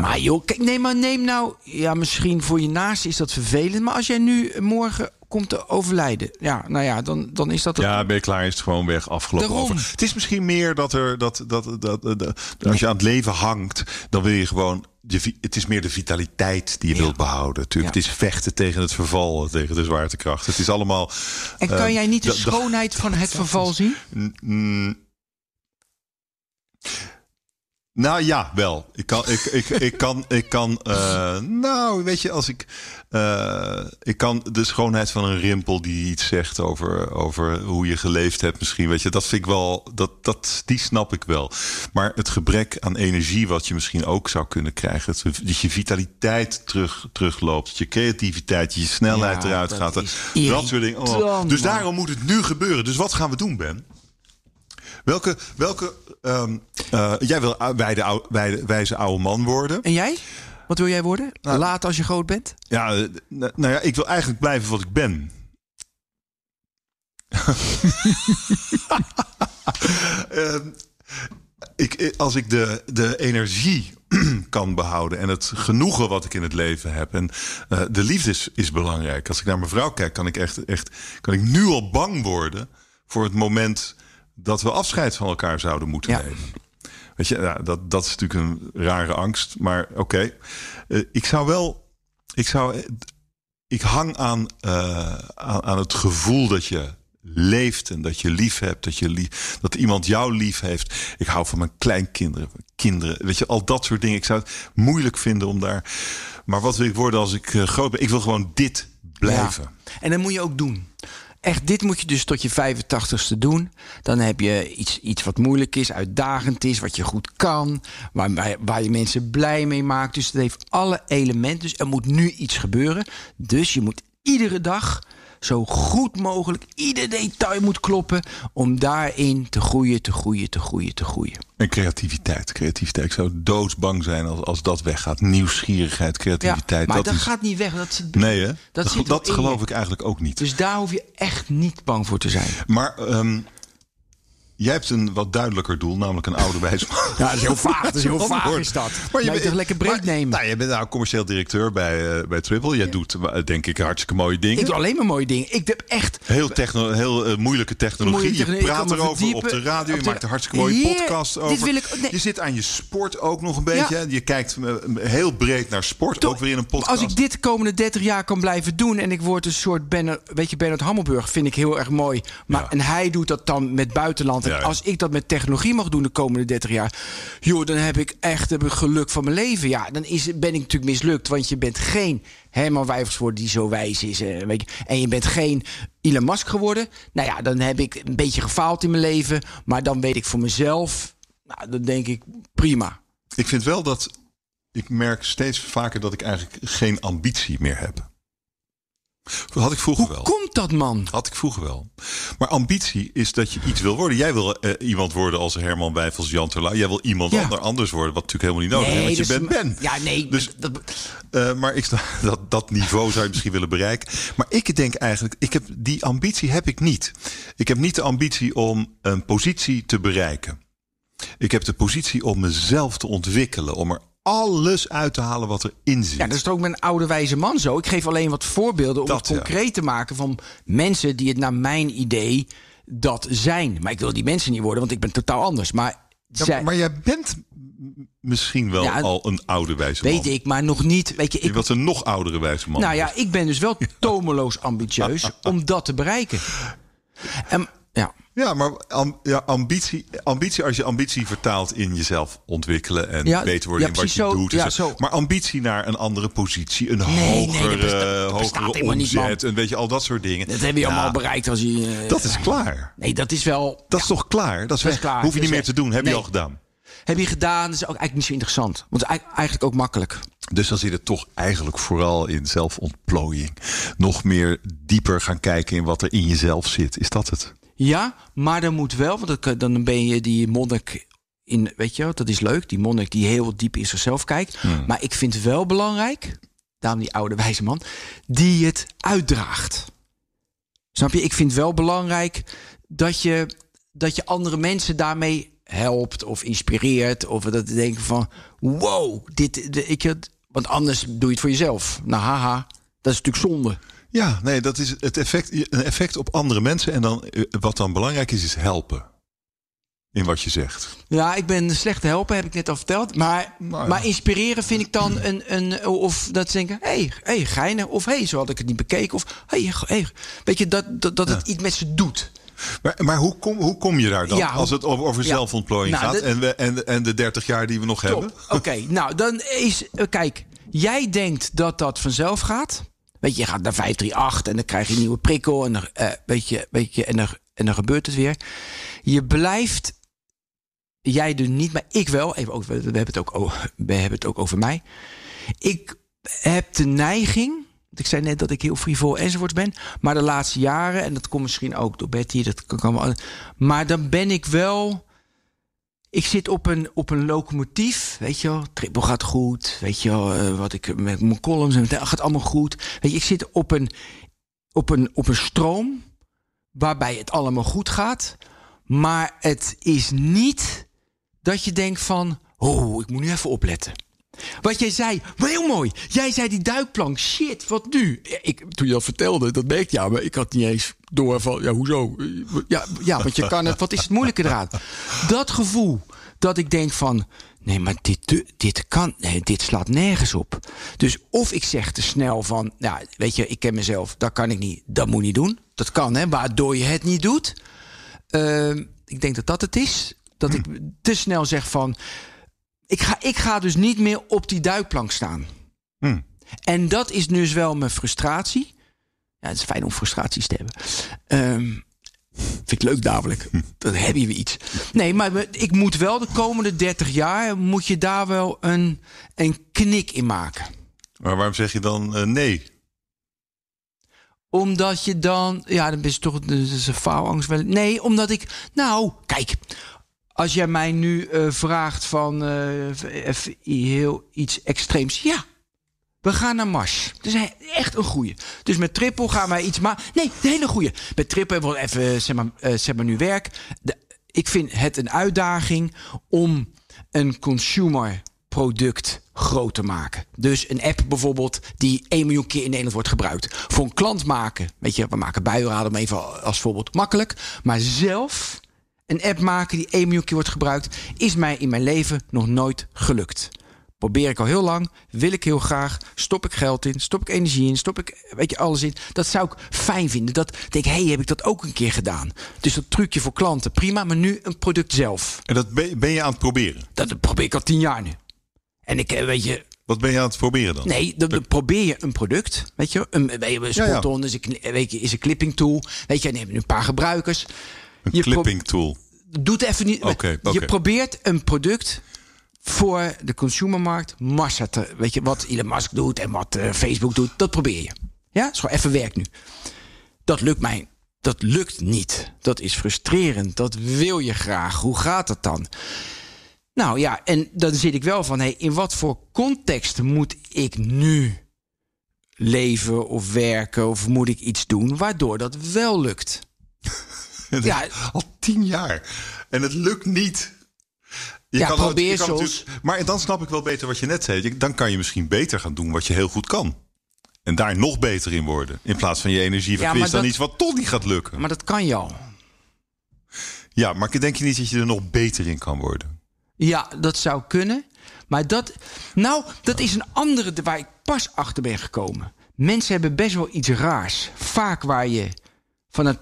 Maar joh, kijk, nee, maar neem nou, ja, misschien voor je naast is dat vervelend. Maar als jij nu morgen komt te overlijden, ja, nou ja, dan, dan is dat. het- Ja, ben je klaar, is het gewoon weg, afgelopen Daarom. over. Het is misschien meer dat er dat, dat, dat, dat, als je aan het leven hangt, dan wil je gewoon. Je, het is meer de vitaliteit die je Ja. wilt behouden. Natuurlijk, Ja. Het is vechten tegen het verval, tegen de zwaartekracht. Het is allemaal. En kan eh, jij niet de schoonheid van het verval zien? Nou ja, wel. Ik kan, ik, ik, ik kan, ik kan uh, nou, weet je, als ik, uh, ik kan de schoonheid van een rimpel die iets zegt over, over hoe je geleefd hebt, misschien, weet je, dat vind ik wel, dat, dat, die snap ik wel. Maar het gebrek aan energie, wat je misschien ook zou kunnen krijgen, dat je vitaliteit terug, terugloopt, dat je creativiteit, je snelheid ja, eruit gaat, dat soort dingen. Oh. Dus daarom moet het nu gebeuren. Dus wat gaan we doen, Ben? Welke, welke um, uh, jij wil wijde, wijde, wijze oude man worden. En jij? Wat wil jij worden? Nou, Later als je groot bent? Ja, eh, nou ja, ik wil eigenlijk blijven wat ik ben. uh, ik, als ik de, de energie kan behouden en het genoegen wat ik in het leven heb. En uh, de liefde is, is, belangrijk. Als ik naar mijn vrouw kijk, kan ik echt, echt kan ik nu al bang worden voor het moment dat we afscheid van elkaar zouden moeten nemen. Weet je, dat, dat is natuurlijk een rare angst. Maar oké, eh, ik zou wel. Ik, zou, ik hang aan, uh, aan, aan, het gevoel dat je leeft en dat je lief hebt, dat, je lief, dat iemand jou lief heeft. Ik hou van mijn kleinkinderen, kinderen, weet je, al dat soort dingen. Ik zou het moeilijk vinden om daar. Maar wat wil ik worden als ik uh, groot ben? Ik wil gewoon dit blijven. Ja. En dat moet je ook doen echt, dit moet je dus tot je 85ste doen. Dan heb je iets, iets wat moeilijk is, uitdagend is, wat je goed kan, waar, waar je mensen blij mee maakt. Dus het heeft alle elementen. Dus er moet nu iets gebeuren. Dus je moet iedere dag zo goed mogelijk ieder detail moet kloppen om daarin te groeien, te groeien, te groeien, te groeien. En creativiteit. Creativiteit. Ik zou doodsbang zijn als, als dat weggaat. Nieuwsgierigheid, creativiteit. Ja, maar dat, gaat niet weg. Dat, nee, hè? Dat, dat, geloof ik eigenlijk ook niet. Dus daar hoef je echt niet bang voor te zijn. Maar um, Jij hebt een wat duidelijker doel, namelijk een oude wijsman. Ja, dat is heel vaag. Dat is heel vaag is dat. Maar je, bent toch lekker breed nemen. Nou, je bent nou commercieel directeur bij, uh, bij Triple. Jij doet, uh, denk ik, hartstikke mooie dingen. Ik doe alleen maar mooie dingen. Ik heb echt... Heel, techno heel uh, moeilijke technologie. je praat erover op de radio. Je maakt een hartstikke mooie Hier, podcast over. Dit wil ik, nee. Je zit aan je sport ook nog een beetje. Ja. Je kijkt heel breed naar sport, Toch, ook weer in een podcast. Als ik dit de komende 30 jaar kan blijven doen... en ik word een soort Bernard, weet je, Bernard Hammelburg... vind ik heel erg mooi. Maar, ja. En hij doet dat dan met buitenland ja, als ik dat met technologie mag doen de komende 30 jaar, joh, dan heb ik echt heb ik geluk van mijn leven. Ja, dan is, ben ik natuurlijk mislukt, want je bent geen Herman Wijverswoord die zo wijs is. Eh, weet je, en je bent geen Elon Musk geworden. Nou ja, dan heb ik een beetje gefaald in mijn leven. Maar dan weet ik voor mezelf, nou, dan denk ik prima. Ik vind wel dat ik merk steeds vaker dat ik eigenlijk geen ambitie meer heb. Dat had ik vroeger Hoe wel. komt dat, man? Had ik vroeger wel. Maar ambitie is dat je iets wil worden. Jij wil uh, iemand worden als Herman Wijfels, Jan Terlouw. Jij wil iemand ja. anders worden, wat natuurlijk helemaal niet nodig nee, is. Want dus, je bent Ben. Ja, nee. Dus, dat, uh, maar ik, dat, dat niveau zou je misschien willen bereiken. Maar ik denk eigenlijk, ik heb, die ambitie heb ik niet. Ik heb niet de ambitie om een positie te bereiken. Ik heb de positie om mezelf te ontwikkelen, om er alles uit te halen wat erin zit. Ja, dat is ook met een oude wijze man zo. Ik geef alleen wat voorbeelden om dat, het concreet ja. te maken van mensen die het naar mijn idee dat zijn. Maar ik wil die mensen niet worden, want ik ben totaal anders. Maar, ja, zij... maar jij bent misschien wel ja, al een oude wijze man. Weet ik, maar nog niet. Weet je, ik... je was een nog oudere wijze man. Nou ja, ik ben dus wel tomeloos ambitieus om dat te bereiken. En, ja. Ja, maar ja, ambitie, ambitie, als je ambitie vertaalt in jezelf ontwikkelen en ja, beter worden ja, in wat je zo, doet. Ja, zo. Maar ambitie naar een andere positie, een nee, hogere, nee, hogere omzet, en weet je, al dat soort dingen. Dat heb je allemaal bereikt als je. Uh, dat is klaar. Nee, dat is wel. Dat is toch klaar? Dat is, dat is klaar. Hoef je niet meer te doen, heb je al gedaan. Heb je gedaan, dat is ook eigenlijk niet zo interessant. Want eigenlijk ook makkelijk. Dus dan zit het toch eigenlijk vooral in zelfontplooiing. Nog meer dieper gaan kijken in wat er in jezelf zit. Is dat het? Ja, maar dan moet wel, want dan ben je die monnik in, weet je, dat is leuk, die monnik die heel diep in zichzelf kijkt. Maar ik vind wel belangrijk, daarom die oude wijze man, die het uitdraagt. Snap je? Ik vind wel belangrijk dat je, dat je andere mensen daarmee helpt of inspireert. Of dat denken van, wow, dit, de, ik, want anders doe je het voor jezelf. Nou, haha, dat is natuurlijk zonde. Ja, nee, dat is het effect, een effect op andere mensen. En dan, eh, wat dan belangrijk is, is helpen. In wat je zegt. Ja, ik ben slecht te helpen, heb ik net al verteld. Maar, nou ja. maar inspireren vind ik dan een. een of dat ze denken: hé, hey, hey, geinen. Of hé, hey, zo had ik het niet bekeken. Of hé, hey, hey. weet je, dat, dat, dat het iets met ze doet. Maar, maar hoe, kom, hoe kom je daar dan? Ja, als het over, over ja. zelfontplooiing Nou, gaat dat- en, we, en, en de 30 jaar die we nog hebben? Oké, nou dan is. eh, kijk, jij denkt dat dat vanzelf gaat. Weet je, gaat naar 538 en dan krijg je een nieuwe prikkel. En dan, eh, weet je, weet je, en, dan, en dan gebeurt het weer. Je blijft. Jij dus niet, maar ik wel. Even, ook, we, hebben het ook, over, we hebben het ook over mij. Ik heb de neiging. Ik zei net dat ik heel frivol enzovoorts ben. Maar de laatste jaren, en dat komt misschien ook door Betty, dat kan, kan. Maar dan ben ik wel. Ik zit op een, op een locomotief, weet je wel. Triple gaat goed, weet je wel. eh, wat ik met mijn columns en het gaat allemaal goed. Weet je, ik zit op een, op een, op een stroom waarbij het allemaal goed gaat. Maar het is niet dat je denkt van... Oh, ik moet nu even opletten. Wat jij zei, maar heel mooi. Jij zei die duikplank, shit, wat nu? Ik, toen je dat vertelde, dat merkte ja, maar ik had niet eens door van, ja, hoezo? Ja, ja, want je kan het, wat is het moeilijke eraan? Dat gevoel dat ik denk van, nee, maar dit, dit kan, nee, dit slaat nergens op. Dus of ik zeg te snel van, ja, weet je, ik ken mezelf, dat kan ik niet, dat moet niet doen. Dat kan, hè, waardoor je het niet doet. Ehm, ik denk dat dat het is. Dat ik te snel zeg van. Ik ga, ik ga dus niet meer op die duikplank staan. Hmm. En dat is dus wel mijn frustratie. Ja, het is fijn om frustraties te hebben. Ehm, vind ik leuk dadelijk. Dan heb je weer iets. Nee, maar we- ik moet wel de komende 30 jaar... moet je daar wel een, een knik in maken. Maar waarom zeg je dan eh, nee? Omdat je dan, ja, dan ben je toch is een faalangst. wel- Nee, omdat ik, nou, kijk, als jij mij nu eh, vraagt van eh, heel iets extreems, ja. We gaan naar Mars. Dus echt een goeie. Dus met Triple gaan wij iets maken. Nee, een hele goeie. Met Triple hebben we even, zeg maar, eh, zeg maar nu werk. De- ik vind het een uitdaging om een consumer product groot te maken. Dus een app bijvoorbeeld die 1 miljoen keer in Nederland wordt gebruikt. Voor een klant maken, weet je, we maken buienraden om even als voorbeeld makkelijk. Maar zelf een app maken die 1 miljoen keer wordt gebruikt, is mij in mijn leven nog nooit gelukt. Probeer ik al heel lang, wil ik heel graag, stop ik geld in, stop ik energie in, stop ik weet je, alles in. Dat zou ik fijn vinden. Dat denk ik, hé, hey, heb ik dat ook een keer gedaan? Dus dat trucje voor klanten, prima, maar nu een product zelf. En dat ben, je aan het proberen? Dat probeer ik al tien jaar nu. En ik, eh, weet je, Wat ben je aan het proberen dan? Nee, dan dan probeer je een product. Weet je, een, je, een Ja, ja. spot-on is, een, weet je, is een clipping tool. Weet je, dan heb je een paar gebruikers. Een clipping tool. Doet even niet. Je probeert een product voor de consumermarkt massa te. Weet je, wat Elon Musk doet en wat eh, Facebook doet, dat probeer je. Ja, dat is gewoon even werk nu. Dat lukt mij. Dat lukt niet. Dat is frustrerend. Dat wil je graag. Hoe gaat het dan? Nou ja, en dan zit ik wel van, hey, in wat voor context moet ik nu leven of werken of moet ik iets doen waardoor dat wel lukt? Ja. Al tien jaar. En het lukt niet. Je Ja, kan probeer je kan soms. Maar dan snap ik wel beter wat je net zei. Dan kan je misschien beter gaan doen wat je heel goed kan. En daar nog beter in worden. In plaats van je energie Ja, verkwisten maar aan dat- iets wat toch niet gaat lukken. Maar dat kan je al. Ja, maar denk je niet dat je er nog beter in kan worden? Ja, dat zou kunnen. Maar dat, nou, dat is een andere waar ik pas achter ben gekomen. Mensen hebben best wel iets raars. Vaak waar je van,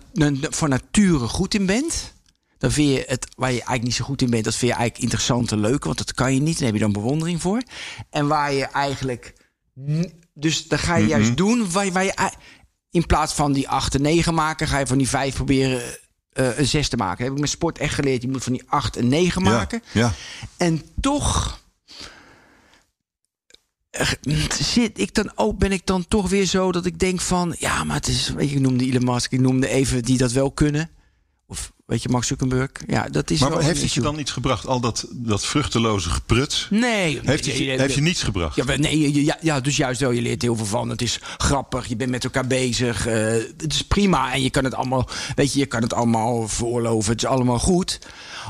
van nature goed in bent. Dan vind je het waar je eigenlijk niet zo goed in bent, dat vind je eigenlijk interessant en leuk. Want dat kan je niet. Daar heb je dan bewondering voor. En waar je eigenlijk. Dus dan ga je juist doen waar je, waar je. ei- In plaats van die 8 en 9 maken, ga je van die 5 proberen eh, een 6 te maken. Dat heb ik met sport echt geleerd. Je moet van die 8 en 9 maken. Ja, ja. En toch zit ik dan ook, ben ik dan toch weer zo dat ik denk van, ja, maar het is, weet je, ik noemde Elon Musk, ik noemde even die dat wel kunnen. Of weet je, Mark Zuckerberg. Ja, dat is Maar wel heeft het je dan iets gebracht? Al dat, dat vruchteloze gepruts? Nee. Heeft het je, heeft je niets gebracht? Ja, nee, ja, ja, dus juist wel, je leert heel veel van. Het is grappig, je bent met elkaar bezig. eh, het is prima en je kan het allemaal, weet je, je kan het allemaal veroorloven. Het is allemaal goed.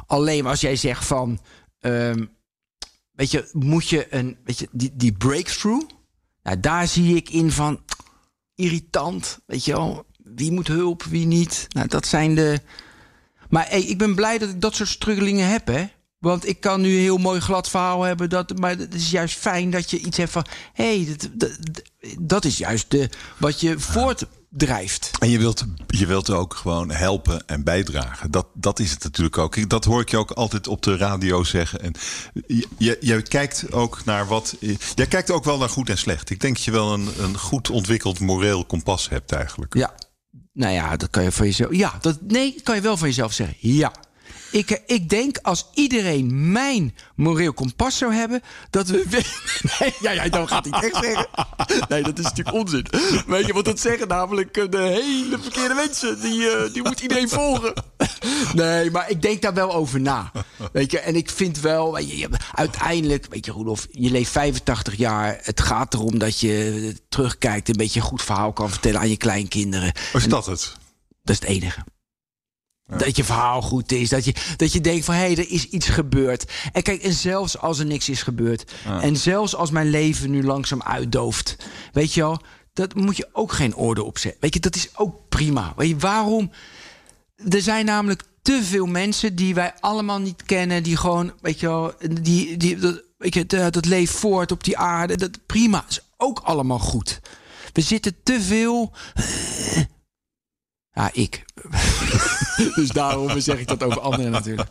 Alleen als jij zegt van, ehm, weet je, moet je een, weet je, die, die breakthrough, nou, daar zie ik in van irritant, weet je wel. Wie moet hulp, wie niet? Nou, dat zijn de. Maar ik ben blij dat ik dat soort struggelingen heb, hè. Want ik kan nu een heel mooi glad verhaal hebben. Dat, maar het is juist fijn dat je iets hebt van... hé, hey, dat, dat, dat is juist de, wat je voort drijft. En je wilt, je wilt ook gewoon helpen en bijdragen. Dat, dat is het natuurlijk ook. Dat hoor ik je ook altijd op de radio zeggen. En je, je, kijkt ook naar wat. Jij kijkt ook wel naar goed en slecht. Ik denk dat je wel een, een goed ontwikkeld moreel kompas hebt eigenlijk. Ja. Nou ja, dat kan je van jezelf. Ja, dat, nee, dat kan je wel van jezelf zeggen. Ja. Ik, ik denk als iedereen mijn moreel kompas zou hebben, dat we. Nee, ja, ja, dan gaat hij het echt zeggen. Nee, dat is natuurlijk onzin. Weet je, want dat zeggen namelijk eh, de hele verkeerde mensen. Die, eh, die moet iedereen volgen. Nee, maar ik denk daar wel over na. Weet je, en ik vind wel, weet je, je- uiteindelijk, weet je, Roelof, je leeft 85 jaar. Het gaat erom dat je terugkijkt, een beetje een goed verhaal kan vertellen aan je kleinkinderen. Is dat het? Dat is het enige. Dat je verhaal goed is. Dat je, dat je denkt van hé, hey, er is iets gebeurd. En kijk, en zelfs als er niks is gebeurd. En zelfs als mijn leven nu langzaam uitdooft. Weet je wel, dat moet je ook geen orde op zetten. Weet je, dat is ook prima. Weet je, waarom? Er zijn namelijk te veel mensen die wij allemaal niet kennen. Die gewoon, weet je wel, die, die, dat, weet je, dat, dat leeft voort op die aarde. Dat, prima, is ook allemaal goed. We zitten te veel ja, ik. dus daarom zeg ik dat over anderen natuurlijk.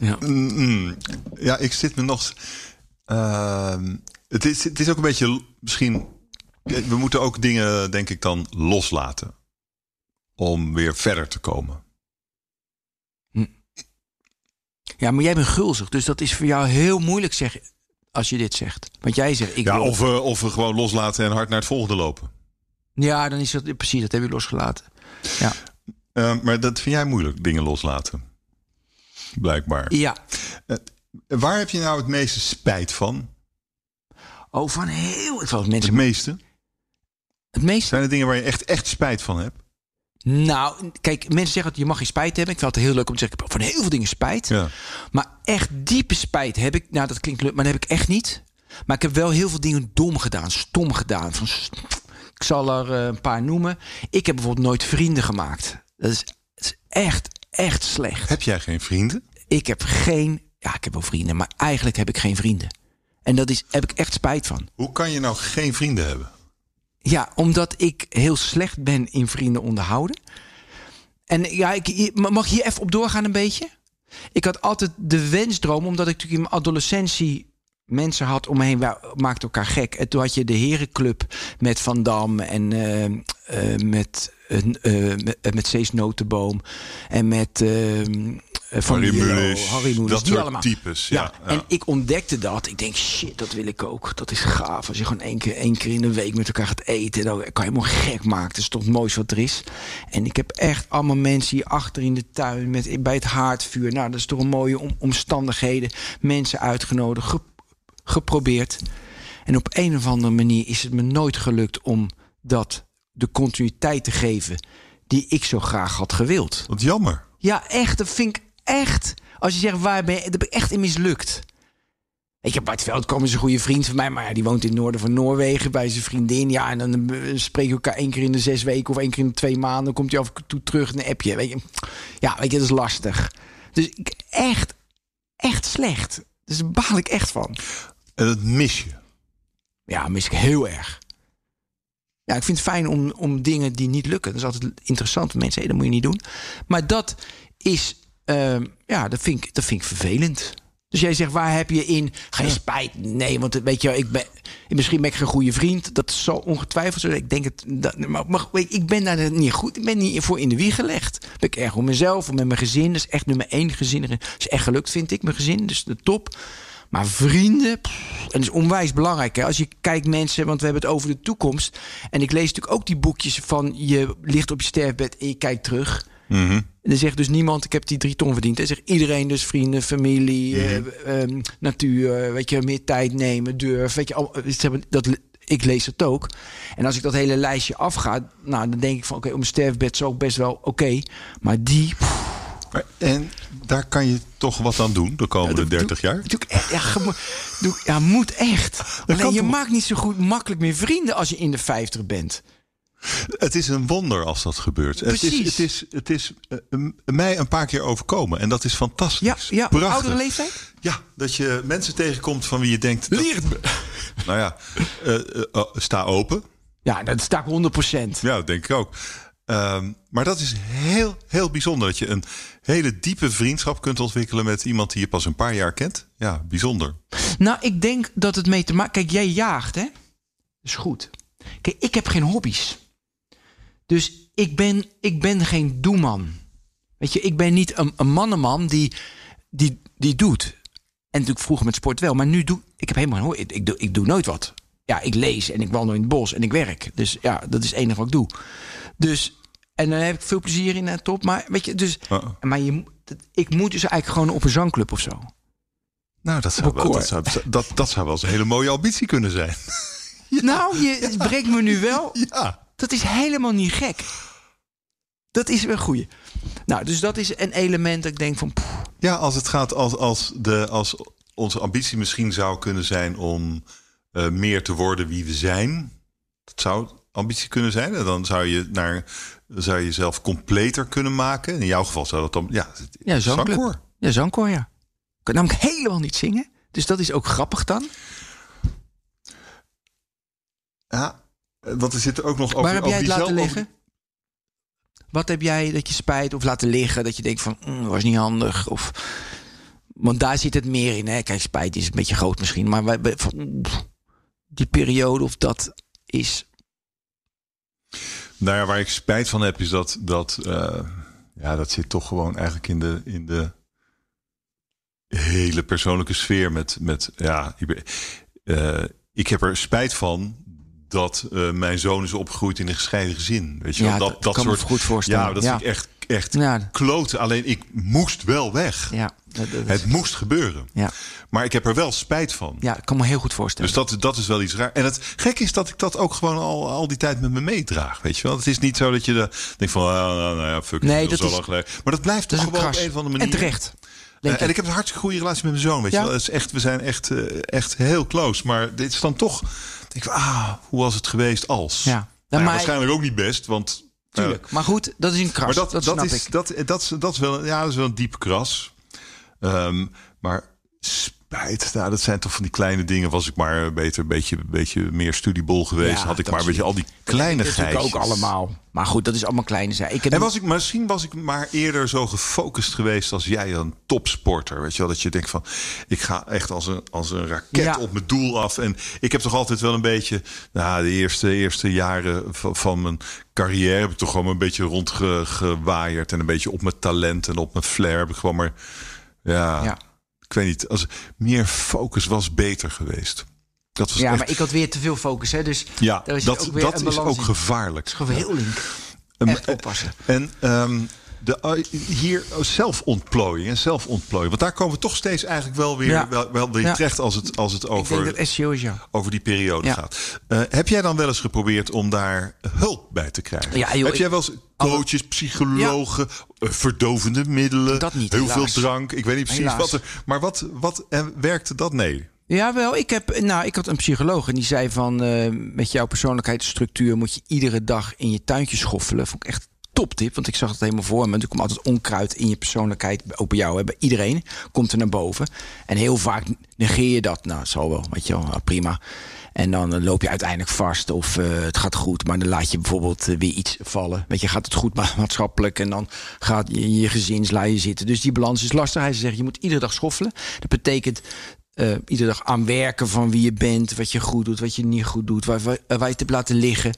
Ja. Mm, ja, ik zit me nog. Ehm, het, is, het is ook een beetje misschien. We moeten ook dingen, denk ik, dan loslaten. Om weer verder te komen. ja, maar jij bent gulzig, dus dat is voor jou heel moeilijk zeg, als je dit zegt. Want jij zegt, ik Ja, wil... of, we, of we gewoon loslaten en hard naar het volgende lopen. Ja, dan is dat precies, dat heb je losgelaten. Ja. Ehm, maar dat vind jij moeilijk, dingen loslaten. Blijkbaar. ja. Waar heb je nou het meeste spijt van? Oh, van heel veel Het mensen. meeste? Het meeste. Zijn er dingen waar je echt, echt spijt van hebt? Nou, kijk, mensen zeggen dat je mag geen spijt hebben. Ik vind het heel leuk om te zeggen, ik heb van heel veel dingen spijt. Ja. Maar echt diepe spijt heb ik. Nou, dat klinkt leuk, maar dat heb ik echt niet. Maar ik heb wel heel veel dingen dom gedaan, stom gedaan. Van, ik zal er eh, een paar noemen. Ik heb bijvoorbeeld nooit vrienden gemaakt. Dat is, dat is echt, echt slecht. Heb jij geen vrienden? Ik heb geen. Ja, ik heb wel vrienden, maar eigenlijk heb ik geen vrienden. En dat is, heb ik echt spijt van. Hoe kan je nou geen vrienden hebben? Ja, omdat ik heel slecht ben in vrienden onderhouden. En ja, ik, mag ik hier even op doorgaan een beetje? Ik had altijd de wensdroom, omdat ik natuurlijk in mijn adolescentie mensen had om me heen, wij maakten elkaar gek. En toen had je de herenclub met Van Dam en eh, eh, met, eh, met, met Cees Notenboom en met eh, eh, Van Harry Mulisch, Harry Mulisch, dat die soort allemaal. types, Ja, ja, ja. en ik ontdekte dat. Ik denk, shit, dat wil ik ook. Dat is gaaf. Als je gewoon één keer, één keer in de week met elkaar gaat eten. Dan kan je helemaal gek maken. Dat is toch het mooiste wat er is. En ik heb echt allemaal mensen hier achter in de tuin. Met, bij het haardvuur. Nou, dat is toch een mooie om- omstandigheden. Mensen uitgenodigd. ge- geprobeerd. En op een of andere manier is het me nooit gelukt om dat de continuïteit te geven die ik zo graag had gewild. Wat jammer. Ja, echt. Dat vind ik echt. Als je zegt waar ben je, daar ben ik echt in mislukt. Ik heb Bart Veldkom is een goede vriend van mij, maar ja, die woont in het noorden van Noorwegen bij zijn vriendin. Ja, en dan eh, spreken we elkaar één keer in de zes weken of één keer in de twee maanden. Dan komt hij af en toe terug en een appje. Weet je. Ja, weet je, dat is lastig. Dus ik, echt, echt slecht. Dus daar baal ik echt van. En dat mis je. Ja, mis ik heel erg. Ja, ik vind het fijn om, om dingen die niet lukken. Dat is altijd interessant. Mensen zeggen, dat moet je niet doen. Maar dat is, ehm, ja, dat vind, ik, dat vind ik vervelend. Dus jij zegt, waar heb je in geen spijt? Nee, want weet je, ik ben, misschien ben ik geen goede vriend. Dat is zo ongetwijfeld zo. Ik denk het, dat, maar, ik ben daar niet goed. Ik ben niet voor in de wieg gelegd. Ben ik erg om mezelf, om met mijn gezin. Dat is echt nummer één gezin. Dat is echt gelukt, vind ik, mijn gezin. Dus de top. Maar vrienden, pff, en dat is onwijs belangrijk. Hè? Als je kijkt mensen, want we hebben het over de toekomst. En ik lees natuurlijk ook die boekjes van je ligt op je sterfbed en je kijkt terug. En dan zegt dus niemand, ik heb die drie ton verdiend. En zegt iedereen dus vrienden, familie, eh, ehm, natuur, weet je, meer tijd nemen, durf. Weet je, al, hebben dat, ik lees het ook. En als ik dat hele lijstje afga, nou, dan denk ik van oké, mijn sterfbed is ook best wel oké. maar die, pff, Maar- En daar kan je toch wat aan doen de komende dat 30 doe- jaar? doe ja, doe, ja, moet echt. Alleen je toch? maakt niet zo goed makkelijk meer vrienden als je in de 50 bent. Het is een wonder als dat gebeurt. Het is, Precies. het is, het is eh, m- mij een paar keer overkomen. En dat is fantastisch. Ja, ja oudere leeftijd? Ja, dat je mensen tegenkomt van wie je denkt... dat- Leer het me. nou ja, eh, eh, oh, sta open. Ja, dat sta ik 100%. Ja, dat denk ik ook. Ehm, maar dat is heel, heel bijzonder. Dat je een hele diepe vriendschap kunt ontwikkelen met iemand die je pas een paar jaar kent. Ja, bijzonder. Nou, ik denk dat het mee te maken... Kijk, jij jaagt, hè? Is goed. Kijk, ik heb geen hobby's. Dus ik ben, ik ben geen doeman. Weet je, ik ben niet een, een mannenman die, die, die doet. En natuurlijk vroeger met sport wel. Maar nu doe ik heb helemaal geen. Ik, ik, doe, ik doe nooit wat. Ja, ik lees en ik wandel in het bos en ik werk. Dus ja, dat is het enige wat ik doe. Dus, en dan heb ik veel plezier in en top. Maar weet je, dus... Uh-uh. Maar je, ik moet dus eigenlijk gewoon op een zangclub of zo. Nou, dat zou, wel, dat, zou, dat, dat zou wel eens een hele mooie ambitie kunnen zijn. Nou, je breekt me nu wel. Ja. Dat is helemaal niet gek. Dat is een goeie. Nou, dus dat is een element dat ik denk van... Ja, als het gaat als, als, de, als onze ambitie misschien zou kunnen zijn om eh, meer te worden wie we zijn. Dat zou ambitie kunnen zijn. En dan zou je naar zou je jezelf completer kunnen maken. In jouw geval zou dat dan ja, ja, zangclub. zangkoor. Ja, zangkoor, ja. Ik kan namelijk helemaal niet zingen. Dus dat is ook grappig dan. Ja, want er zit er ook nog over. Waar heb over jij het laten liggen? Wat heb jij dat je spijt of laten liggen? Dat je denkt van, mm, was niet handig. Of, want daar zit het meer in. Hè? Kijk, spijt is een beetje groot misschien. Maar wij, van, die periode of dat is... Nou ja, waar ik spijt van heb, is dat dat, eh, ja, dat zit toch gewoon eigenlijk in de, in de hele persoonlijke sfeer. Met, met ja, ik, eh, ik heb er spijt van dat eh, mijn zoon is opgegroeid in een gescheiden gezin. Weet je, Ja, wel? dat dat, kan me soort goed voorstellen. Ja, dat Ja. vind ik echt, echt Ja, kloten. Alleen ik moest wel weg. ja, dat, dat is- Het moest gebeuren. ja, Maar ik heb er wel spijt van. ja, ik kan me heel goed voorstellen. Dus dat, dat is wel iets raar. En het gek is dat ik dat ook gewoon al, al die tijd met me meedraag. Weet je wel? Het is niet zo dat je de, denkt van, ah, nou, nou ja, fuck, Nee, het is dat is- lang geleden. Maar dat blijft dat is een gewoon kras. op een of andere manier. En terecht. Eh, en ik. heb een hartstikke goede relatie met mijn zoon. Weet je wel? Het is echt, we zijn echt, eh, echt heel close. Maar dit is dan toch, denk ik, ah, hoe was het geweest als? Ja. Nou Nou, maar- waarschijnlijk ook niet best, want... eh, Tuurlijk. Maar goed, dat is een kras. maar dat, dat, dat, snap is, ik. Dat, dat, is, dat, is wel, ja, dat is wel een diep kras. Ehm, maar spijt, nou, dat zijn toch van die kleine dingen. Was ik maar beter, een beetje, beetje meer studiebol geweest. Ja, had ik maar een beetje al die kleine Dat natuurlijk ook geitjes. allemaal. Maar goed, dat is allemaal kleine zaken. Ik heb En was ik, misschien was ik maar eerder zo gefocust geweest als jij, een topsporter. Weet je wel, dat je denkt van, ik ga echt als een, als een raket Ja. op mijn doel af. En ik heb toch altijd wel een beetje, nou, de eerste, eerste jaren van, van mijn carrière heb ik toch gewoon een beetje rondgewaaierd. En een beetje op mijn talent en op mijn flair heb ik gewoon maar, ja, Ja. Ik weet niet, als meer focus was beter geweest. Dat was ja, echt, maar ik had weer te veel focus. Hè, dus ja, daar is dat, ook weer dat is ook gevaarlijk. Dat is heel link. Ehm, Echt oppassen. En ehm, de, eh, hier oh, zelfontplooiing en zelfontplooiing. Want daar komen we toch steeds eigenlijk wel weer, Ja. wel, wel weer Ja. terecht als het, als het over, denk dat SEO is ja. over die periode Ja. gaat. Eh, heb jij dan wel eens geprobeerd om daar hulp bij te krijgen? Joh, heb jij wel eens coaches, psychologen, eh, verdovende middelen, Dat niet, heel helaas. veel drank? Ik weet niet precies Helaas. wat er. Maar wat, wat en werkte dat? Nee. Jawel, ik, heb, nou, ik had een psycholoog en die zei van... met jouw persoonlijkheidsstructuur moet je iedere dag in je tuintje schoffelen. Vond ik echt toptip, want ik zag het helemaal voor me. Er komt altijd onkruid in je persoonlijkheid, ook bij jou, hè, iedereen, komt er naar boven. En heel vaak negeer je dat. Nou, zal wel, weet je wel, nou, prima. En dan eh, loop je uiteindelijk vast of eh, het gaat goed, maar dan laat je bijvoorbeeld eh, weer iets vallen. Weet je, gaat het goed ma- maatschappelijk en dan gaat je, je zitten. Dus die balans is lastig. Hij zegt, je moet iedere dag schoffelen. Dat betekent eh, iedere dag aan werken van wie je bent, wat je goed doet, wat je niet goed doet, waar, waar, waar je het hebt laten liggen.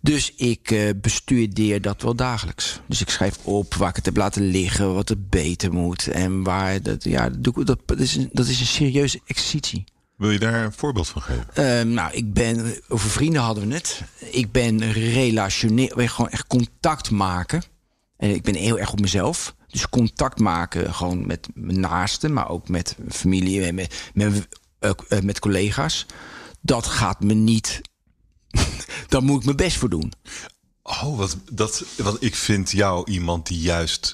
Dus ik eh, bestudeer dat wel dagelijks. Dus ik schrijf op waar ik het heb laten liggen, wat er beter moet en waar dat, ja, dat, dat, is, een, dat is een serieuze exercitie. Wil je daar een voorbeeld van geven? Ehm, nou, ik ben, over vrienden hadden we het. Ik ben relationeel, gewoon echt contact maken. En ik ben heel erg op mezelf. Dus contact maken gewoon met mijn naasten, maar ook met familie en met, met, eh, eh, met collega's. Dat gaat me niet. Daar moet ik mijn best voor doen. Oh, wat, dat, want ik vind jou iemand die juist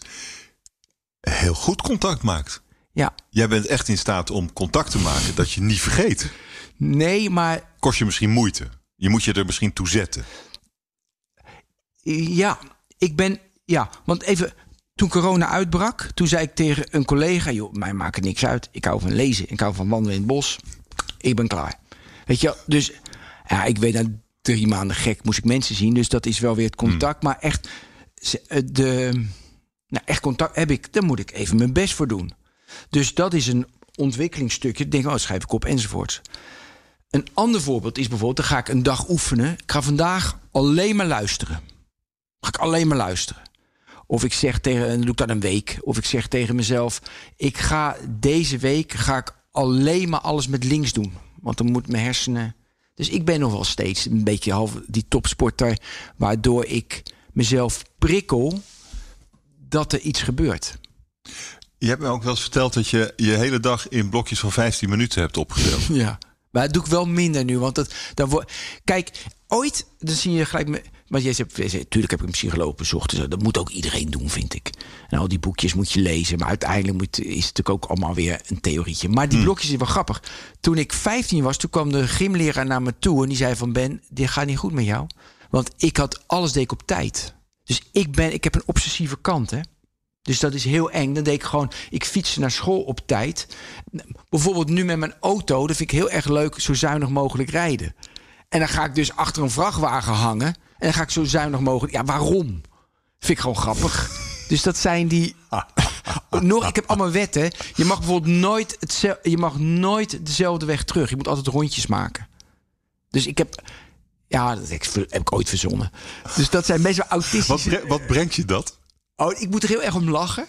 heel goed contact maakt. Ja, Jij bent echt in staat om contact te maken dat je niet vergeet. nee, maar Kost je misschien moeite. Je moet je er misschien toe zetten. Ja, ik ben. Ja, want even. Toen corona uitbrak, toen zei ik tegen een collega: joh, mij maakt het niks uit. Ik hou van lezen, ik hou van wandelen in het bos. Ik ben klaar. Weet je, dus ja, ik weet na drie maanden gek moest ik mensen zien. Dus dat is wel weer het contact. Maar echt, eh, de, nou, echt contact heb ik. Daar moet ik even mijn best voor doen. Dus dat is een ontwikkelingsstukje. Ik denk, oh, schrijf ik op enzovoorts. Een ander voorbeeld is bijvoorbeeld, dan ga ik een dag oefenen. Ik ga vandaag alleen maar luisteren. Ga ik alleen maar luisteren. Of ik zeg tegen, en doe ik dat een week. Of ik zeg tegen mezelf, ik ga deze week ga ik alleen maar alles met links doen. Want dan moet mijn hersenen. Dus ik ben nog wel steeds een beetje half die topsporter, waardoor ik mezelf prikkel dat er iets gebeurt. Je hebt me ook wel eens verteld dat je je hele dag in blokjes van 15 minuten hebt opgedeeld. Ja. Maar dat doe ik wel minder nu. Want dat, dan wordt. Kijk, ooit, dan zie je gelijk. Want jij zegt, jij zegt, tuurlijk heb ik een psycholoog bezocht. Dat moet ook iedereen doen, vind ik. En al die boekjes moet je lezen. Maar uiteindelijk moet, is het natuurlijk ook allemaal weer een theorietje. Maar die blokjes is wel grappig. Toen ik 15 was, toen kwam de gymleraar naar me toe. En die zei van Ben, dit gaat niet goed met jou. Want ik had alles deed ik op tijd. Dus ik, ben, ik heb een obsessieve kant, hè. Dus dat is heel eng. Dan deed ik gewoon, ik fietste naar school op tijd. Bijvoorbeeld nu met mijn auto, dat vind ik heel erg leuk, zo zuinig mogelijk rijden. En dan ga ik dus achter een vrachtwagen hangen. En dan ga ik zo zuinig mogelijk. Ja, waarom? Vind ik gewoon grappig. Dus dat zijn die. Nog, ik heb allemaal wetten. Je mag bijvoorbeeld nooit, je mag nooit dezelfde weg terug. Je moet altijd rondjes maken. Dus ik heb. Ja, dat heb ik, heb ik ooit verzonnen. Dus dat zijn Wat, autistische... bre- wat brengt je dat? Oh, ik moet er heel erg om lachen.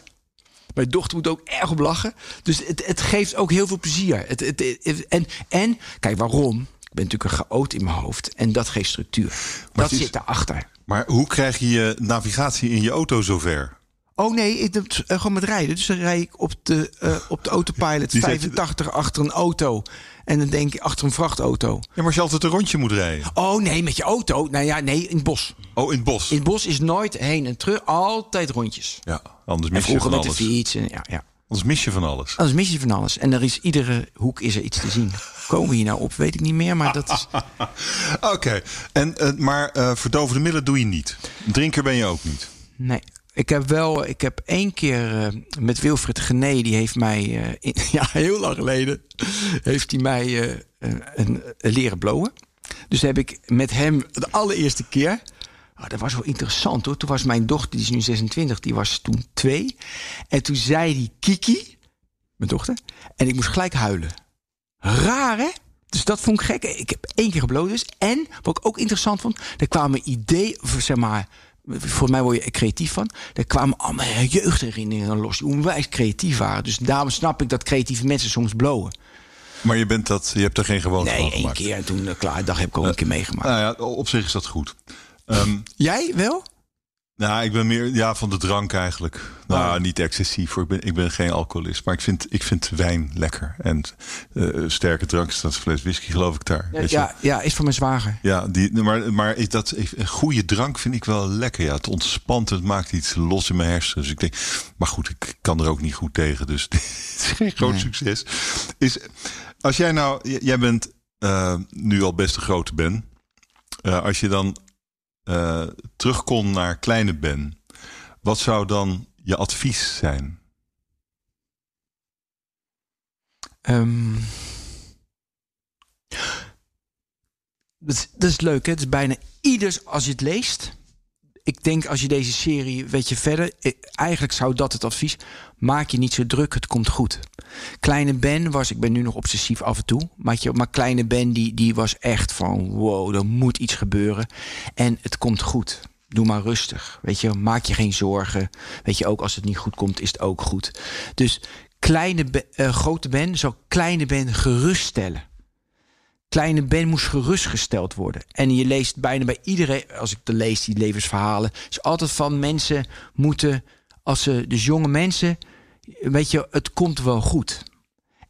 Mijn dochter moet ook erg om lachen. Dus het, het geeft ook heel veel plezier. Het, het- en, en, kijk, waarom? Ik ben natuurlijk een chaot in mijn hoofd. En dat geeft structuur. dat het is- zit daarachter. Maar hoe krijg je je navigatie in je auto zover? Oh nee, ik doe het, eh, gewoon met rijden. Dus dan rij ik op de, eh, op de autopilot Die zet je- 85 achter een auto. En dan denk ik achter een vrachtauto. Ja, maar als je altijd een rondje moet rijden. Oh nee, met je auto? Nou ja, nee, in het bos. Oh, in het bos. In het bos is nooit heen en terug. Altijd rondjes. Ja, anders mis je vroeger met de fiets. En, ja, ja. Anders mis je van alles. Anders mis je van alles. En er is iedere hoek is er iets te zien. Komen we hier nou op? Weet ik niet meer. Maar dat is. Oké, en eh, maar eh, verdovende middelen doe je niet. Drinker ben je ook niet. Nee. Ik heb wel, ik heb één keer eh, met Wilfred Gené, die heeft mij, in- ja, heel lang geleden, heeft hij mij een, een, een leren blowen. Dus heb ik met hem de allereerste keer. Oh, dat was wel interessant hoor. Toen was mijn dochter, die is nu 26, die was toen twee. En toen zei die Kiki, mijn dochter, en ik moest gelijk huilen. Raar hè? Dus dat vond ik gek. Ik heb één keer gebloot dus. En wat ik ook interessant vond, er kwamen ideeën, zeg maar, volgens mij word je er creatief van. Er kwamen allemaal jeugdherinneringen los die onwijs creatief waren. Dus daarom snap ik dat creatieve mensen soms blowen. Maar je, bent dat, je hebt er geen gewoonte Nee, van één gemaakt. keer en toen, eh, klaar, dat heb ik ook een keer meegemaakt. Nou ja, op zich is dat goed. Ehm, Jij wel? nou, ik ben meer ja, van de drank eigenlijk. Nou, Oh. niet excessief. Hoor. Ik ben, ik ben geen alcoholist. Maar ik vind, ik vind wijn lekker. En eh, sterke drank staat een fles whisky, geloof ik daar. Ja, ja, ja, is voor mijn zwager. Ja, die, maar, maar is dat, een goede drank vind ik wel lekker. Ja, het ontspant, het maakt iets los in mijn hersenen. Dus ik denk, maar goed, ik kan er ook niet goed tegen. Dus is geen groot Nee. succes. Is, als jij nou, jij bent eh, nu al best een grote Ben. Eh, als je dan eh, terug kon naar kleine Ben, wat zou dan je advies zijn? Ehm, dat, is, dat is leuk, hè? Het is bijna ieders als je het leest. Ik denk als je deze serie, weet je verder. eh, Eigenlijk zou dat het advies. Maak je niet zo druk, het komt goed. Kleine Ben was, ik ben nu nog obsessief af en toe. Maar, je, maar kleine Ben die, die was echt van wow, er moet iets gebeuren. En het komt goed. Doe maar rustig. Weet je, maak je geen zorgen. Weet je, ook als het niet goed komt, is het ook goed. Dus kleine eh, grote Ben zou kleine Ben geruststellen. Kleine Ben moest gerustgesteld worden. En je leest bijna bij iedereen, als ik de lees, die levensverhalen, is altijd van mensen moeten, als ze, dus jonge mensen, weet je, het komt wel goed.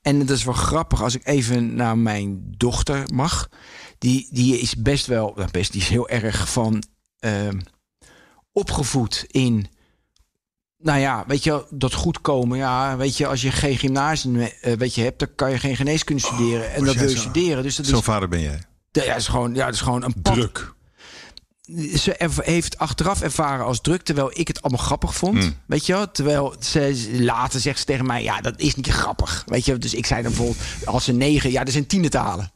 En dat is wel grappig als ik even naar mijn dochter mag. Die, die is best wel, nou, best, die is heel erg van ehm, opgevoed in nou ja, weet je, dat goed komen. Ja, weet je, als je geen gymnasium eh, weet je, hebt, dan kan je geen geneeskunde studeren. en dat wil je zo- studeren. Dus dat is, Zo'n vader ben jij. ja, dat is gewoon, ja, dat is gewoon een pad. Druk. Ze heeft achteraf ervaren als druk, terwijl ik het allemaal grappig vond. Hmm. Weet je wel? Terwijl ze later zegt ze tegen mij, ja, dat is niet grappig. Weet je, dus ik zei dan bijvoorbeeld, als ze negen, ja, er zijn tienen te halen.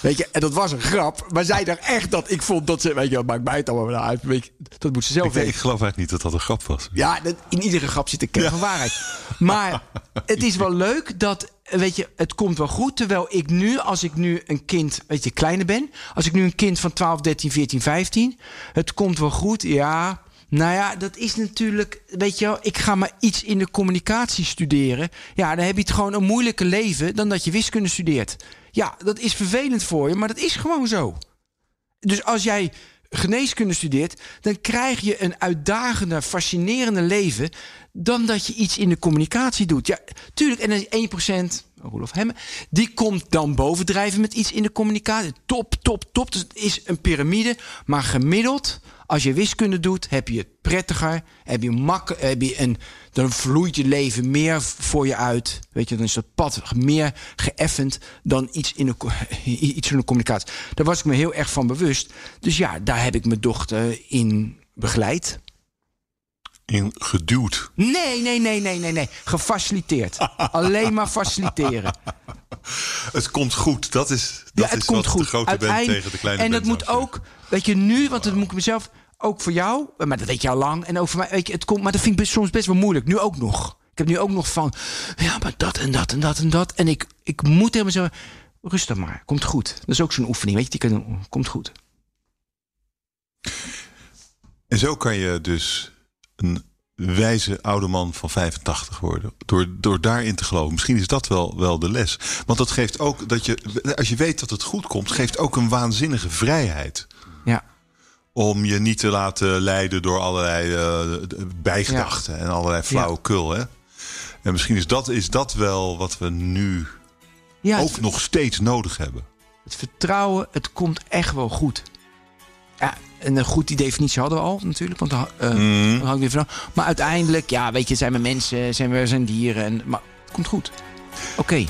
Weet je, en dat was een grap. Maar zij dacht echt dat ik vond dat ze... Weet je, maakt mij het allemaal uit. Weet je, dat moet ze zelf Ik, weten. ik geloof eigenlijk niet dat dat een grap was. Ja, dat, in iedere grap zit een kern van waarheid. Maar het is wel leuk dat, weet je, het komt wel goed. Terwijl ik nu, als ik nu een kind, weet je, kleiner ben. Als ik nu een kind van 12, 13, 14, 15. Het komt wel goed, ja. Nou ja, dat is natuurlijk, weet je wel, ik ga maar iets in de communicatie studeren. Ja, dan heb je het gewoon een moeilijker leven dan dat je wiskunde studeert. Ja, dat is vervelend voor je, maar dat is gewoon zo. Dus als jij geneeskunde studeert, dan krijg je een uitdagender, fascinerende leven dan dat je iets in de communicatie doet. Ja, tuurlijk. En dan is 1%, Rolof Hemme, die komt dan bovendrijven met iets in de communicatie. Top, top, top. Dus het is een piramide. Maar gemiddeld, als je wiskunde doet, heb je het prettiger. Heb je mak, heb je een, dan vloeit je leven meer voor je uit. Weet je, dan is dat pad meer geëffend dan iets in, de, iets in de communicatie. Daar was ik me heel erg van bewust. Dus ja, daar heb ik mijn dochter in begeleid. In geduwd. Nee, nee, nee, nee, nee, nee. Gefaciliteerd. Alleen maar faciliteren. Het komt goed. Dat is, dat ja, het is komt wat goed. de grote band Uiteindelijk- tegen de kleine En dat moet ook, weet je, nu, want dat moet ik mezelf ook voor jou, maar dat weet je al lang. En ook voor mij, weet je, het komt, maar dat vind ik soms best wel moeilijk. Nu ook nog. Ik heb nu ook nog van, ja, maar dat en dat en dat en dat. En ik, ik moet helemaal zo, rustig maar, komt goed. Dat is ook zo'n oefening, weet je, die kan komt goed. En zo kan je dus een wijze oude man van 85 worden. Door, door daarin te geloven. Misschien is dat wel, wel de les. Want dat geeft ook dat je, als je weet dat het goed komt, geeft ook een waanzinnige vrijheid. Ja, Om je niet te laten leiden door allerlei eh, bijgedachten en allerlei flauwekul. Hè? En misschien is dat, is dat wel wat we nu ja ook het, nog steeds nodig hebben. het vertrouwen, het komt echt wel goed. Ja, en een goed die definitie hadden we al natuurlijk, want daar eh, Mhm. ik weer van. Maar uiteindelijk, ja, weet je, zijn we mensen, zijn we zijn dieren, en, maar het komt goed. Oké,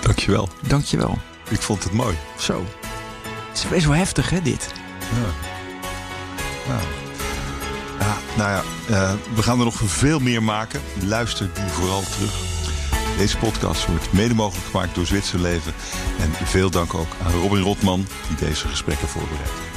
Dankjewel. dankjewel. Ik vond het mooi. Zo. Het is best wel heftig, hè, dit? Ja, nou ja, eh, we gaan er nog veel meer maken. Luister die vooral terug. Deze podcast wordt mede mogelijk gemaakt door Zwitserleven. En veel dank ook aan Robin Rotman die deze gesprekken voorbereidt.